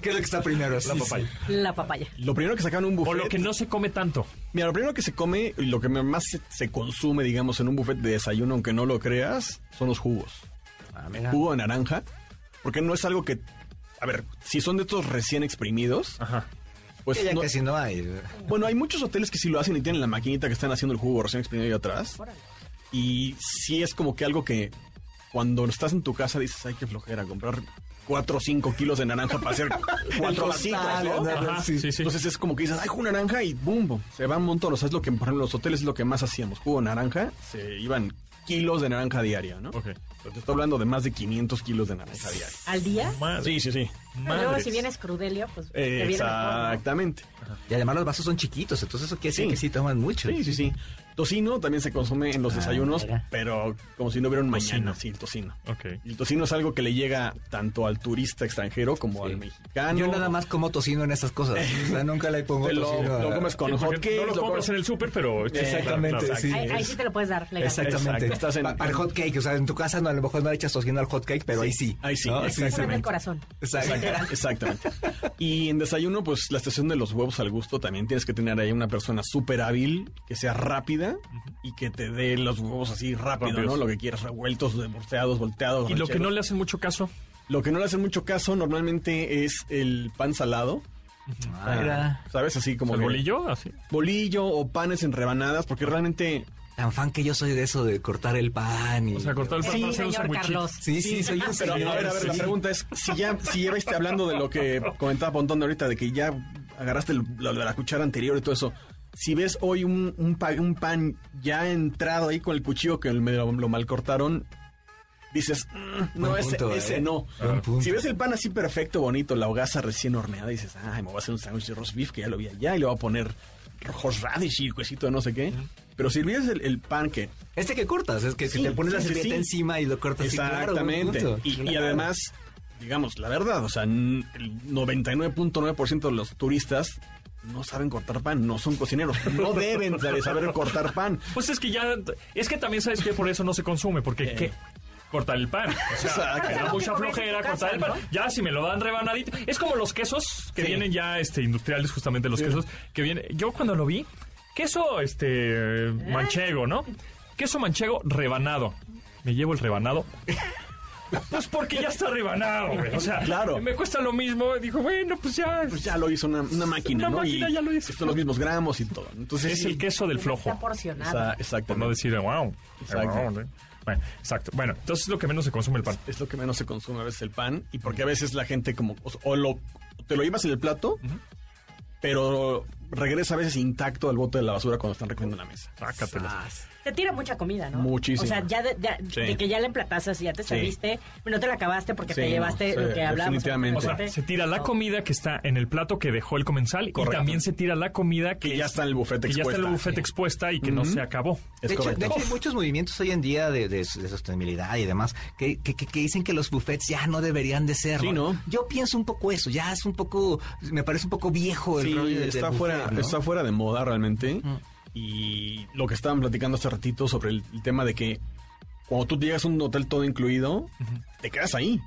Speaker 3: ¿Qué es lo que está primero?
Speaker 2: La papaya.
Speaker 7: La papaya.
Speaker 6: Lo primero que sacan un buffet...
Speaker 2: O lo que no se come tanto.
Speaker 6: Mira, lo primero que se come y lo que más se, se consume, digamos, en un buffet de desayuno, aunque no lo creas, son los jugos.
Speaker 3: Ah.
Speaker 6: Jugo de naranja, porque no es algo que... A ver, si son de estos recién exprimidos,
Speaker 2: Ajá.
Speaker 6: Pues...
Speaker 3: Que ya
Speaker 6: no-
Speaker 3: casi no hay.
Speaker 6: Bueno, hay muchos hoteles que sí lo hacen y tienen la maquinita que están haciendo el jugo recién exprimido ahí atrás. Y sí es como que algo que cuando estás en tu casa dices, ay, qué flojera, comprar 4 o 5 kilos de naranja para hacer cuatro vasitos, ¿no?
Speaker 2: Ajá, sí, sí.
Speaker 6: Entonces es como que dices, ay, jugo naranja y boom, boom, se va un montón. O sea, es lo que, por ejemplo, en los hoteles es lo que más hacíamos. Jugo naranja, se iban kilos de naranja diaria, ¿no?
Speaker 2: Ok.
Speaker 6: Pero te estoy hablando de más de 500 kilos de naranja diaria.
Speaker 7: ¿Al día?
Speaker 2: Madre.
Speaker 6: Sí, sí, sí.
Speaker 7: Pero luego
Speaker 2: Madres.
Speaker 7: si vienes crudelio, pues te viene mejor, ¿no?
Speaker 6: Exactamente.
Speaker 3: Y además los vasos son chiquitos, entonces eso quiere decir
Speaker 6: Sí.
Speaker 3: que sí toman mucho.
Speaker 6: Sí, sí, sí. Tocino también se consume en los
Speaker 3: Ah,
Speaker 6: desayunos,
Speaker 3: mira.
Speaker 6: pero como si no hubiera un mañana. Sí, el tocino. El tocino es algo que le llega tanto al turista extranjero como
Speaker 3: Sí.
Speaker 6: al mexicano.
Speaker 3: Yo nada más como tocino en esas cosas. O sea, nunca le pongo
Speaker 6: lo,
Speaker 3: tocino.
Speaker 6: lo comes con
Speaker 2: Sí,
Speaker 6: hot cakes.
Speaker 2: no lo
Speaker 6: lo
Speaker 2: compras
Speaker 6: comes-
Speaker 2: en el súper, pero...
Speaker 3: Exactamente,
Speaker 2: Claro,
Speaker 3: sí.
Speaker 7: Ahí, ahí sí te lo puedes dar. legal.
Speaker 3: Exactamente.
Speaker 6: Exacto, estás en-
Speaker 3: el hot cake, o sea, en tu casa no, a lo mejor no le echas tocino al hot cake, pero ahí sí.
Speaker 6: ahí sí,
Speaker 3: ¿no?
Speaker 7: El
Speaker 6: exactamente.
Speaker 7: corazón.
Speaker 3: Exacto.
Speaker 6: Exactamente. Y en desayuno, pues la estación de los huevos al gusto también tienes que tener ahí una persona súper hábil, que sea rápida y que te dé los huevos así rápido,
Speaker 2: Rápidos.
Speaker 6: ¿no? Lo que quieras, revueltos, volteados, volteados.
Speaker 2: Y lo que no le hacen mucho caso.
Speaker 6: Lo que no le hacen mucho caso normalmente es el pan salado.
Speaker 3: Ah.
Speaker 6: ¿Sabes? Así como
Speaker 2: ¿El
Speaker 6: que-
Speaker 2: bolillo? Así.
Speaker 6: bolillo o panes en rebanadas, porque realmente
Speaker 3: Tan fan que yo soy de eso de cortar el pan y...
Speaker 2: O sea, cortar el pan
Speaker 7: Sí,
Speaker 2: para hacer un
Speaker 7: señor. Carlos.
Speaker 3: Sí, sí, soy un
Speaker 6: Pero a ver, a ver, la
Speaker 3: sí.
Speaker 6: pregunta es, si ya, si ya viste hablando de lo que comentaba Pontón de ahorita, de que ya agarraste lo la cuchara anterior y todo eso, si ves hoy un, un, pa- un pan ya entrado ahí con el cuchillo que me lo, lo mal cortaron, dices, "Mm, no, ese,
Speaker 3: punto,
Speaker 6: ese
Speaker 3: ¿eh?
Speaker 6: no. Si ves el pan así perfecto, bonito, la hogaza recién horneada, dices, ay, me voy a hacer un sándwich de roast beef que ya lo vi allá y le voy a poner horseradish y cuesito de no sé qué. Pero si ves el, el pan que
Speaker 3: Este que cortas, es que,
Speaker 6: Sí,
Speaker 3: te pones la
Speaker 6: sí,
Speaker 3: servilleta
Speaker 6: sí.
Speaker 3: encima y lo cortas claro,
Speaker 6: Exactamente.
Speaker 3: punto.
Speaker 6: y, y
Speaker 3: Claro.
Speaker 6: además, digamos, la verdad, o sea, el 99.9% de los turistas no saben cortar pan, no son cocineros, no deben de saber cortar pan.
Speaker 2: Pues es que ya... Es que también sabes que por eso no se consume, porque... ¿qué? Cortar el pan. O sea,
Speaker 6: Exacto.
Speaker 2: me da mucha flojera
Speaker 7: casa,
Speaker 2: cortar el pan.
Speaker 7: ¿no?
Speaker 2: Ya, si me lo dan rebanadito. Es como los quesos que
Speaker 6: Sí.
Speaker 2: vienen ya este, industriales, justamente los quesos que vienen. Yo cuando lo vi, queso este manchego, ¿no? Queso manchego rebanado. Me llevo el rebanado. Pues porque ya está rebanado, güey. O sea,
Speaker 6: Claro.
Speaker 2: me cuesta lo mismo. Dijo, bueno, pues ya.
Speaker 6: Pues ya lo hizo una, una máquina,
Speaker 2: Una
Speaker 6: ¿no?
Speaker 2: máquina
Speaker 6: y
Speaker 2: ya lo hizo.
Speaker 6: Son los mismos gramos y todo. Entonces,
Speaker 2: es
Speaker 6: sí,
Speaker 2: el queso del flojo.
Speaker 7: Está porcionado.
Speaker 6: esa-
Speaker 2: Por no decir, wow.
Speaker 6: Exacto.
Speaker 2: ¿eh? Bueno, exacto. Bueno, entonces es lo que menos se consume el pan.
Speaker 6: Es lo que menos se consume a veces el pan y porque a veces la gente como o, o lo te lo llevas en el plato, pero regresa a veces intacto al bote de la basura cuando están recogiendo la mesa.
Speaker 2: Sácatela.
Speaker 7: Te tira mucha comida, ¿no?
Speaker 6: Muchísimo.
Speaker 7: O sea, ya de, de-
Speaker 6: Sí.
Speaker 7: de que ya la emplatasas y ya te
Speaker 6: Sí.
Speaker 7: serviste, no te la acabaste porque
Speaker 6: Sí,
Speaker 7: te llevaste
Speaker 6: sí,
Speaker 7: lo que hablamos.
Speaker 6: definitivamente.
Speaker 2: O sea, se tira la comida que está en el plato que dejó el comensal y también se tira la comida que,
Speaker 6: Que ya está en el bufete
Speaker 2: que ya está en el
Speaker 6: expuesta.
Speaker 2: bufete
Speaker 6: Sí.
Speaker 2: expuesta y que no se acabó.
Speaker 6: Es
Speaker 3: de, hecho,
Speaker 6: correcto.
Speaker 3: de hecho, hay muchos movimientos hoy en día de, de- de sostenibilidad y demás que, que- que- que dicen que los buffets ya no deberían de ser.
Speaker 6: Sí, ¿no?
Speaker 3: Yo pienso un poco eso, ya es un poco, me parece un poco viejo el
Speaker 6: Sí,
Speaker 3: rollo del-
Speaker 6: está
Speaker 3: del
Speaker 6: fuera,
Speaker 3: buffet, ¿no?
Speaker 6: está fuera de moda realmente. Y lo que estaban platicando hace ratito sobre el, el tema de que cuando tú llegas a un hotel todo incluido, te quedas ahí.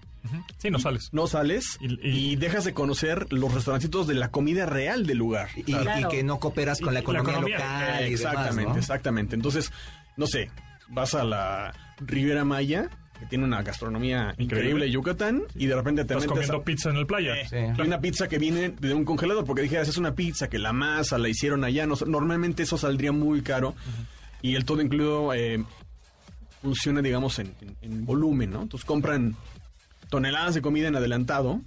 Speaker 2: Sí, no sales.
Speaker 6: No sales
Speaker 2: Y-
Speaker 6: y,
Speaker 2: y-
Speaker 6: dejas de conocer los restaurancitos de la comida real del lugar.
Speaker 3: Y,
Speaker 7: Claro.
Speaker 3: y que no cooperas con la
Speaker 2: Y la
Speaker 3: economía,
Speaker 2: economía,
Speaker 3: local.
Speaker 6: exactamente,
Speaker 3: demás, ¿no?
Speaker 6: exactamente. Entonces, no sé, vas a la Riviera Maya, que tiene una gastronomía
Speaker 2: Increíble.
Speaker 6: increíble, Yucatán, y de repente te
Speaker 2: Estás
Speaker 6: metes
Speaker 2: comiendo
Speaker 6: a-
Speaker 2: pizza en el playa.
Speaker 6: Eh,
Speaker 3: Sí.
Speaker 6: y una pizza que viene de un congelador, porque dijeras, es una pizza que la masa la hicieron allá. no- normalmente eso saldría muy caro. Y el todo incluido eh, funciona, digamos, en, en- en volumen, ¿no? Entonces compran toneladas de comida en adelantado,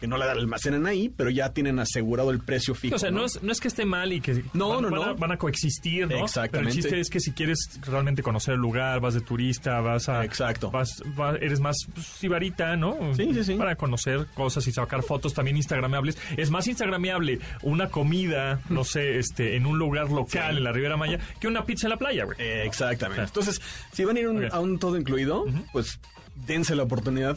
Speaker 6: que no la almacenan ahí, pero ya tienen asegurado el precio fijo.
Speaker 2: O sea, no, es, no es que esté mal y que
Speaker 6: No,
Speaker 2: van,
Speaker 6: no,
Speaker 2: van
Speaker 6: no.
Speaker 2: A, van a coexistir, ¿no?
Speaker 6: Exactamente.
Speaker 2: Pero el chiste es que si quieres realmente conocer el lugar, vas de turista, vas a...
Speaker 6: Exacto.
Speaker 2: Vas, va- eres más pues, sibarita, ¿no?
Speaker 6: Sí, sí, sí.
Speaker 2: Para conocer cosas y sacar fotos también instagramables. Es más instagramiable una comida, no sé, este, en un lugar local, en la Riviera Maya, que una pizza en la playa, güey.
Speaker 6: Exactamente.
Speaker 2: Ah.
Speaker 6: Entonces, si van a ir un- a un todo incluido, pues dense la oportunidad,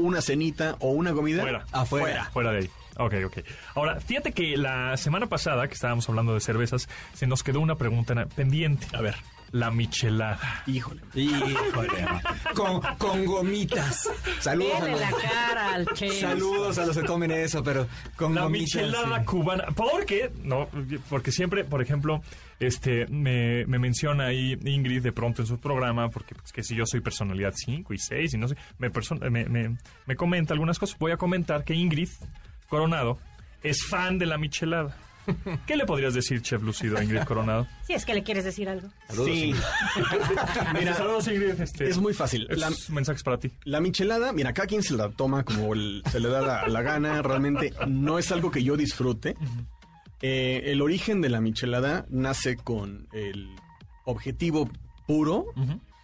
Speaker 6: una cenita o una comida
Speaker 2: Fuera.
Speaker 3: Afuera.
Speaker 2: Fuera de ahí. Ok, ok. Ahora, fíjate que la semana pasada, que estábamos hablando de cervezas, se nos quedó una pregunta pendiente.
Speaker 6: A ver,
Speaker 2: La michelada.
Speaker 6: híjole.
Speaker 3: Híjole, con, con gomitas. Saludos a, los,
Speaker 7: la cara al chef.
Speaker 3: saludos a los que comen eso, pero con
Speaker 2: La
Speaker 3: gomitas.
Speaker 2: michelada
Speaker 3: sí.
Speaker 2: cubana. ¿Por qué? No, porque siempre, por ejemplo, este me, me menciona ahí Ingrid de pronto en su programa, porque pues, que si yo soy personalidad 5 y 6 y no sé, me, me, me- me comenta algunas cosas. Voy a comentar que Ingrid Coronado es fan de la michelada. ¿Qué le podrías decir, Chef Lucido, a Ingrid Coronado?
Speaker 7: Si es que le quieres decir algo.
Speaker 3: Saludos,
Speaker 6: Sí.
Speaker 3: Ingrid.
Speaker 6: Mira,
Speaker 2: saludos, Ingrid. Este,
Speaker 6: es muy fácil. La,
Speaker 2: mensajes para ti.
Speaker 6: la michelada, mira, cada quien se la toma como el- se le da la, la gana. Realmente no es algo que yo disfrute. Eh, el origen de la michelada nace con el objetivo puro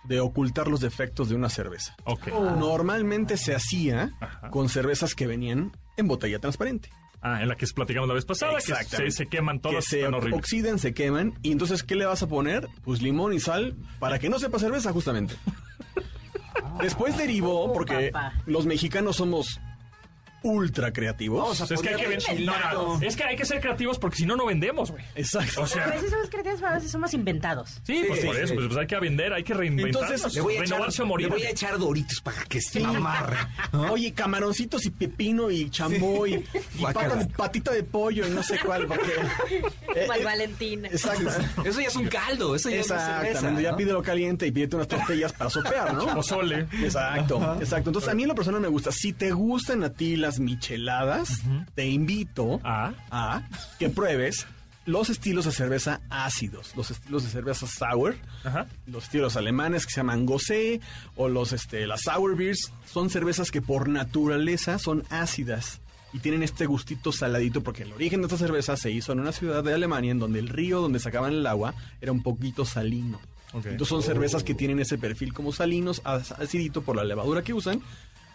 Speaker 6: de ocultar los defectos de una cerveza.
Speaker 2: Ok.
Speaker 6: Normalmente se hacía
Speaker 2: Ajá.
Speaker 6: con cervezas que venían en botella transparente.
Speaker 2: Ah, en la que platicamos la vez pasada, que se, se queman
Speaker 6: que
Speaker 2: todas,
Speaker 6: se
Speaker 2: están horribles.
Speaker 6: oxidan, se queman. Y entonces, ¿qué le vas a poner? Pues limón y sal para que no sepa cerveza, justamente. Después derivó, porque los mexicanos somos ultra creativos.
Speaker 2: Pues es que hay que, ven- no, no, es que hay que ser creativos porque si no, no vendemos, güey.
Speaker 6: Exacto.
Speaker 2: O
Speaker 7: A
Speaker 2: sea,
Speaker 7: veces somos creativos, pero a veces somos inventados.
Speaker 2: sí, pues
Speaker 3: Sí,
Speaker 2: por eso,
Speaker 3: sí.
Speaker 2: pues, hay que vender, hay que reinventarnos,
Speaker 6: Entonces,
Speaker 3: Le voy, a echar,
Speaker 2: renovarse o
Speaker 3: le
Speaker 2: morir.
Speaker 3: voy a echar doritos para que se amarre.
Speaker 6: Oye, camaroncitos y pepino y chamboy y pata patita de pollo y no sé cuál. Porque, Eh, eh,
Speaker 7: Valentín.
Speaker 6: Exacto.
Speaker 3: Eso ya es un caldo, eso ya es cerveza,
Speaker 6: ya
Speaker 3: ¿no?
Speaker 6: pídelo caliente y pídete unas tortillas para sopear, ¿no?
Speaker 2: Pozole.
Speaker 6: Exacto, exacto. Entonces, a mí en lo personal me gusta. Si te gustan a ti las micheladas, te invito
Speaker 2: Ah.
Speaker 6: a que pruebes los estilos de cerveza ácidos, los estilos de cerveza sour,
Speaker 2: Ajá.
Speaker 6: los estilos alemanes que se llaman Gosé o los este las sour beers son cervezas que por naturaleza son ácidas y tienen este gustito saladito porque el origen de esta cerveza se hizo en una ciudad de Alemania en donde el río donde sacaban el agua era un poquito salino.
Speaker 2: Ok.
Speaker 6: Entonces son cervezas que tienen ese perfil como salinos, acidito por la levadura que usan.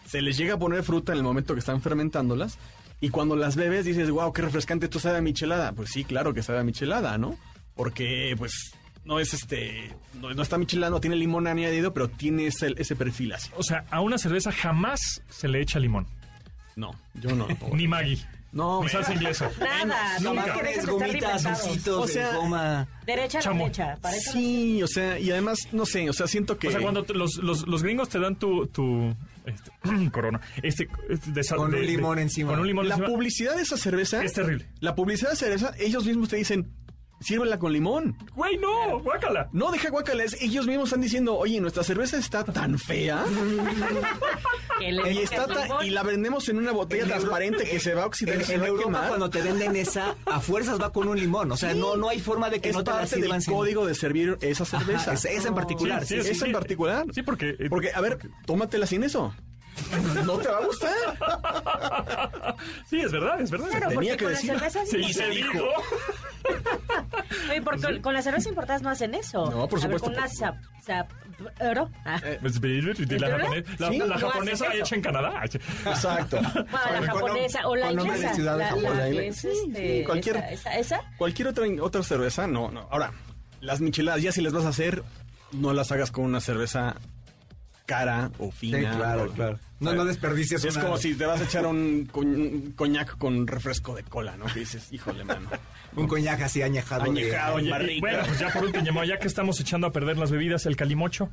Speaker 6: Se les llega a poner fruta en el momento que están fermentándolas. Y cuando las bebes dices, wow, qué refrescante, esto sabe a michelada. Pues sí, claro que sabe a michelada, ¿no? Porque, pues, no es este. No, no está michelada, no tiene limón añadido, pero tiene ese, ese perfil así.
Speaker 2: O sea, a una cerveza jamás se le echa limón.
Speaker 6: No, yo no.
Speaker 2: Ni Maggi.
Speaker 6: No,
Speaker 2: salsa inglesa.
Speaker 7: Nada,
Speaker 3: No
Speaker 7: que de estar
Speaker 3: gomitas,
Speaker 7: inventados.
Speaker 3: oncitos,
Speaker 6: O sea,
Speaker 3: de goma.
Speaker 7: Derecha,
Speaker 2: Chamo.
Speaker 7: derecha. Para eso
Speaker 6: Sí, o sea, y además, no sé, o sea, siento que.
Speaker 2: O sea, cuando te- los, los, los gringos te dan tu, tu este, corona, este, de sal-
Speaker 3: Con
Speaker 2: de-
Speaker 3: un
Speaker 2: de-
Speaker 3: limón encima.
Speaker 2: Con un limón
Speaker 6: la
Speaker 2: encima.
Speaker 6: publicidad de esa cerveza.
Speaker 2: Es terrible.
Speaker 6: La publicidad de esa cerveza, ellos mismos te dicen, sírvela con limón.
Speaker 2: Güey, no, guácala.
Speaker 6: No, deja guacales. Ellos mismos están diciendo, oye, nuestra cerveza está tan fea
Speaker 7: que le
Speaker 6: y, está
Speaker 7: limón.
Speaker 6: y la vendemos en una botella
Speaker 3: En
Speaker 6: transparente que se va a oxidar
Speaker 3: En,
Speaker 6: se
Speaker 3: en
Speaker 6: va a
Speaker 3: Europa
Speaker 6: quemar.
Speaker 3: cuando te venden esa, a fuerzas va con un limón. O sea,
Speaker 6: Sí.
Speaker 3: no, no hay forma de que
Speaker 6: es
Speaker 3: no te la
Speaker 6: parte del
Speaker 3: sirvan sin-
Speaker 6: código de servir esa cerveza.
Speaker 3: Ajá, esa, esa en particular.
Speaker 2: Sí,
Speaker 3: sí,
Speaker 2: sí,
Speaker 6: esa en particular.
Speaker 2: Sí, porque... eh,
Speaker 6: Porque, a ver, tómatela sin eso. no te va a gustar.
Speaker 2: Sí, es verdad, es verdad.
Speaker 7: Claro,
Speaker 6: tenía
Speaker 7: porque
Speaker 6: que
Speaker 7: con
Speaker 6: decir.
Speaker 2: Sí,
Speaker 6: Y se dijo.
Speaker 7: Oye, porque con, con las cervezas importadas no hacen eso.
Speaker 6: No, por
Speaker 7: A ver,
Speaker 6: supuesto,
Speaker 7: con una
Speaker 6: por-
Speaker 7: zap, zap, oro. Ah.
Speaker 2: La, japone- la-
Speaker 6: Sí,
Speaker 2: la
Speaker 6: no
Speaker 2: japonesa
Speaker 7: eso.
Speaker 2: hecha en Canadá.
Speaker 6: Exacto.
Speaker 7: Bueno, la japonesa o la inglesa. la, la que es,
Speaker 6: Sí,
Speaker 7: este,
Speaker 6: sí, cualquier-
Speaker 7: Esa, esa, esa.
Speaker 6: Cualquier otra, otra cerveza, no, no. Ahora, las micheladas, ya si las vas a hacer, no las hagas con una cerveza cara o fina.
Speaker 3: Sí, claro,
Speaker 6: porque-
Speaker 3: claro. No, no desperdicies
Speaker 6: Es
Speaker 3: una-
Speaker 6: como si te vas a echar un, co- un coñac con refresco de cola, ¿no? Que dices, híjole, mano.
Speaker 3: Un coñac así añejado. de-
Speaker 6: Añejado. Barrica.
Speaker 2: bueno, pues ya por último, ya que estamos echando a perder las bebidas, el calimocho.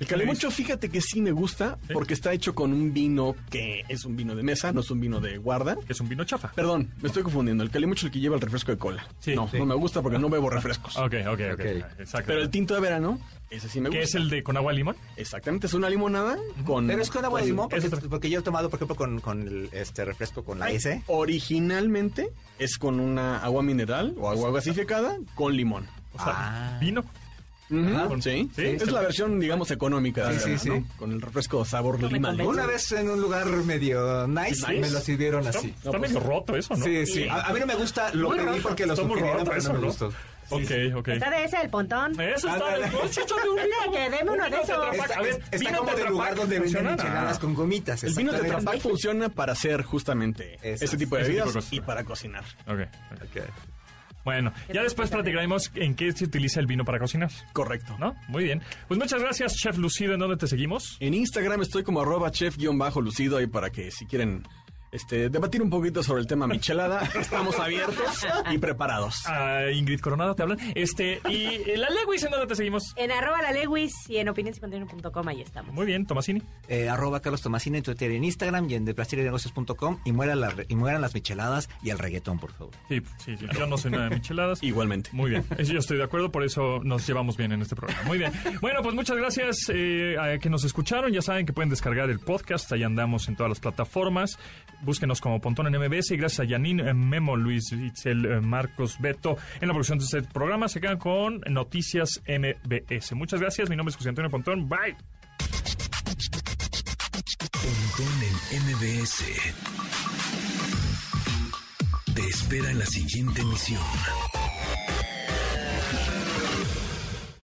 Speaker 6: El calimocho, fíjate que sí me gusta
Speaker 2: ¿Sí?
Speaker 6: porque está hecho con un vino que es un vino de mesa, no es un vino de guarda.
Speaker 2: Que es un vino chafa.
Speaker 6: Perdón, me estoy confundiendo. El calimocho es el que lleva el refresco de cola.
Speaker 2: Sí,
Speaker 6: no,
Speaker 2: sí.
Speaker 6: no me gusta porque no bebo refrescos.
Speaker 2: Ok, ok, ok. Exacto.
Speaker 6: Pero el tinto de verano, ese sí me gusta.
Speaker 2: ¿Qué es el de con agua y limón?
Speaker 6: Exactamente, es una limonada con...
Speaker 3: Pero es con agua de
Speaker 6: con-
Speaker 3: limón, porque,
Speaker 2: es otra-
Speaker 3: porque yo he tomado, por ejemplo, con, con el, este refresco con la
Speaker 6: Ay,
Speaker 3: S.
Speaker 6: Originalmente es con una agua mineral o agua gasificada con limón.
Speaker 2: O sea,
Speaker 3: Ah.
Speaker 2: vino.
Speaker 6: Sí,
Speaker 2: sí,
Speaker 6: es
Speaker 2: sí.
Speaker 6: la versión, digamos, económica.
Speaker 3: Sí, sí,
Speaker 6: ¿no?
Speaker 3: sí.
Speaker 6: Con el refresco sabor
Speaker 7: No
Speaker 6: lima.
Speaker 3: Una vez en un lugar medio nice,
Speaker 6: Nice.
Speaker 3: me lo sirvieron
Speaker 2: Está,
Speaker 3: así.
Speaker 2: está medio roto eso, ¿no?
Speaker 3: Sí, sí. A, a mí no me gusta, lo pedí
Speaker 2: roto.
Speaker 3: porque lo sugirieron,
Speaker 2: roto
Speaker 3: pero
Speaker 2: eso,
Speaker 3: no me
Speaker 2: ¿no?
Speaker 3: gustó.
Speaker 2: Ok, ok.
Speaker 7: Está de ese el pontón.
Speaker 2: Eso está. Pues, un vino.
Speaker 7: Que deme uno
Speaker 2: Un
Speaker 7: de esos.
Speaker 3: Está,
Speaker 2: A ver,
Speaker 3: está
Speaker 2: vino
Speaker 3: como del lugar donde venden micheladas con gomitas.
Speaker 6: El vino
Speaker 3: exactamente.
Speaker 6: Tetra Pak funciona para hacer justamente ese tipo de bebidas y para cocinar.
Speaker 2: Ok. Bueno, ya después platicaremos en qué se utiliza el vino para cocinar.
Speaker 6: Correcto.
Speaker 2: ¿No? Muy bien. Pues muchas gracias, Chef Lucido. ¿En dónde te seguimos?
Speaker 6: En Instagram estoy como arroba chef-lucido ahí para que si quieren este, debatir un poquito sobre el tema michelada, estamos abiertos y preparados.
Speaker 2: Ah, Ingrid Coronado te hablan. Este, y eh, la Lewis, ¿en dónde te seguimos?
Speaker 7: En arroba la Lewis y en opinionsycontinuo.com ahí estamos.
Speaker 2: Muy bien, Tomasini.
Speaker 3: Eh, arroba Carlos Tomasini en Twitter y en Instagram y en deplaceridnegocios.com y mueran, las, y mueran las micheladas y el reggaetón, por favor.
Speaker 2: Sí, sí, sí. Yo no soy nada de micheladas.
Speaker 6: Igualmente.
Speaker 2: Muy bien, yo estoy de acuerdo, por eso nos llevamos bien en este programa. Muy bien. Bueno, pues muchas gracias eh, a que nos escucharon. Ya saben que pueden descargar el podcast, ahí andamos en todas las plataformas. Búsquenos como Pontón en MBS y gracias a Janine, eh, Memo, Luis, Itzel, eh, Marcos, Beto en la producción de este programa. Se quedan con Noticias MBS. Muchas gracias, mi nombre es José Antonio Pontón. Bye.
Speaker 1: Pontón en MBS. Te espera en la siguiente emisión.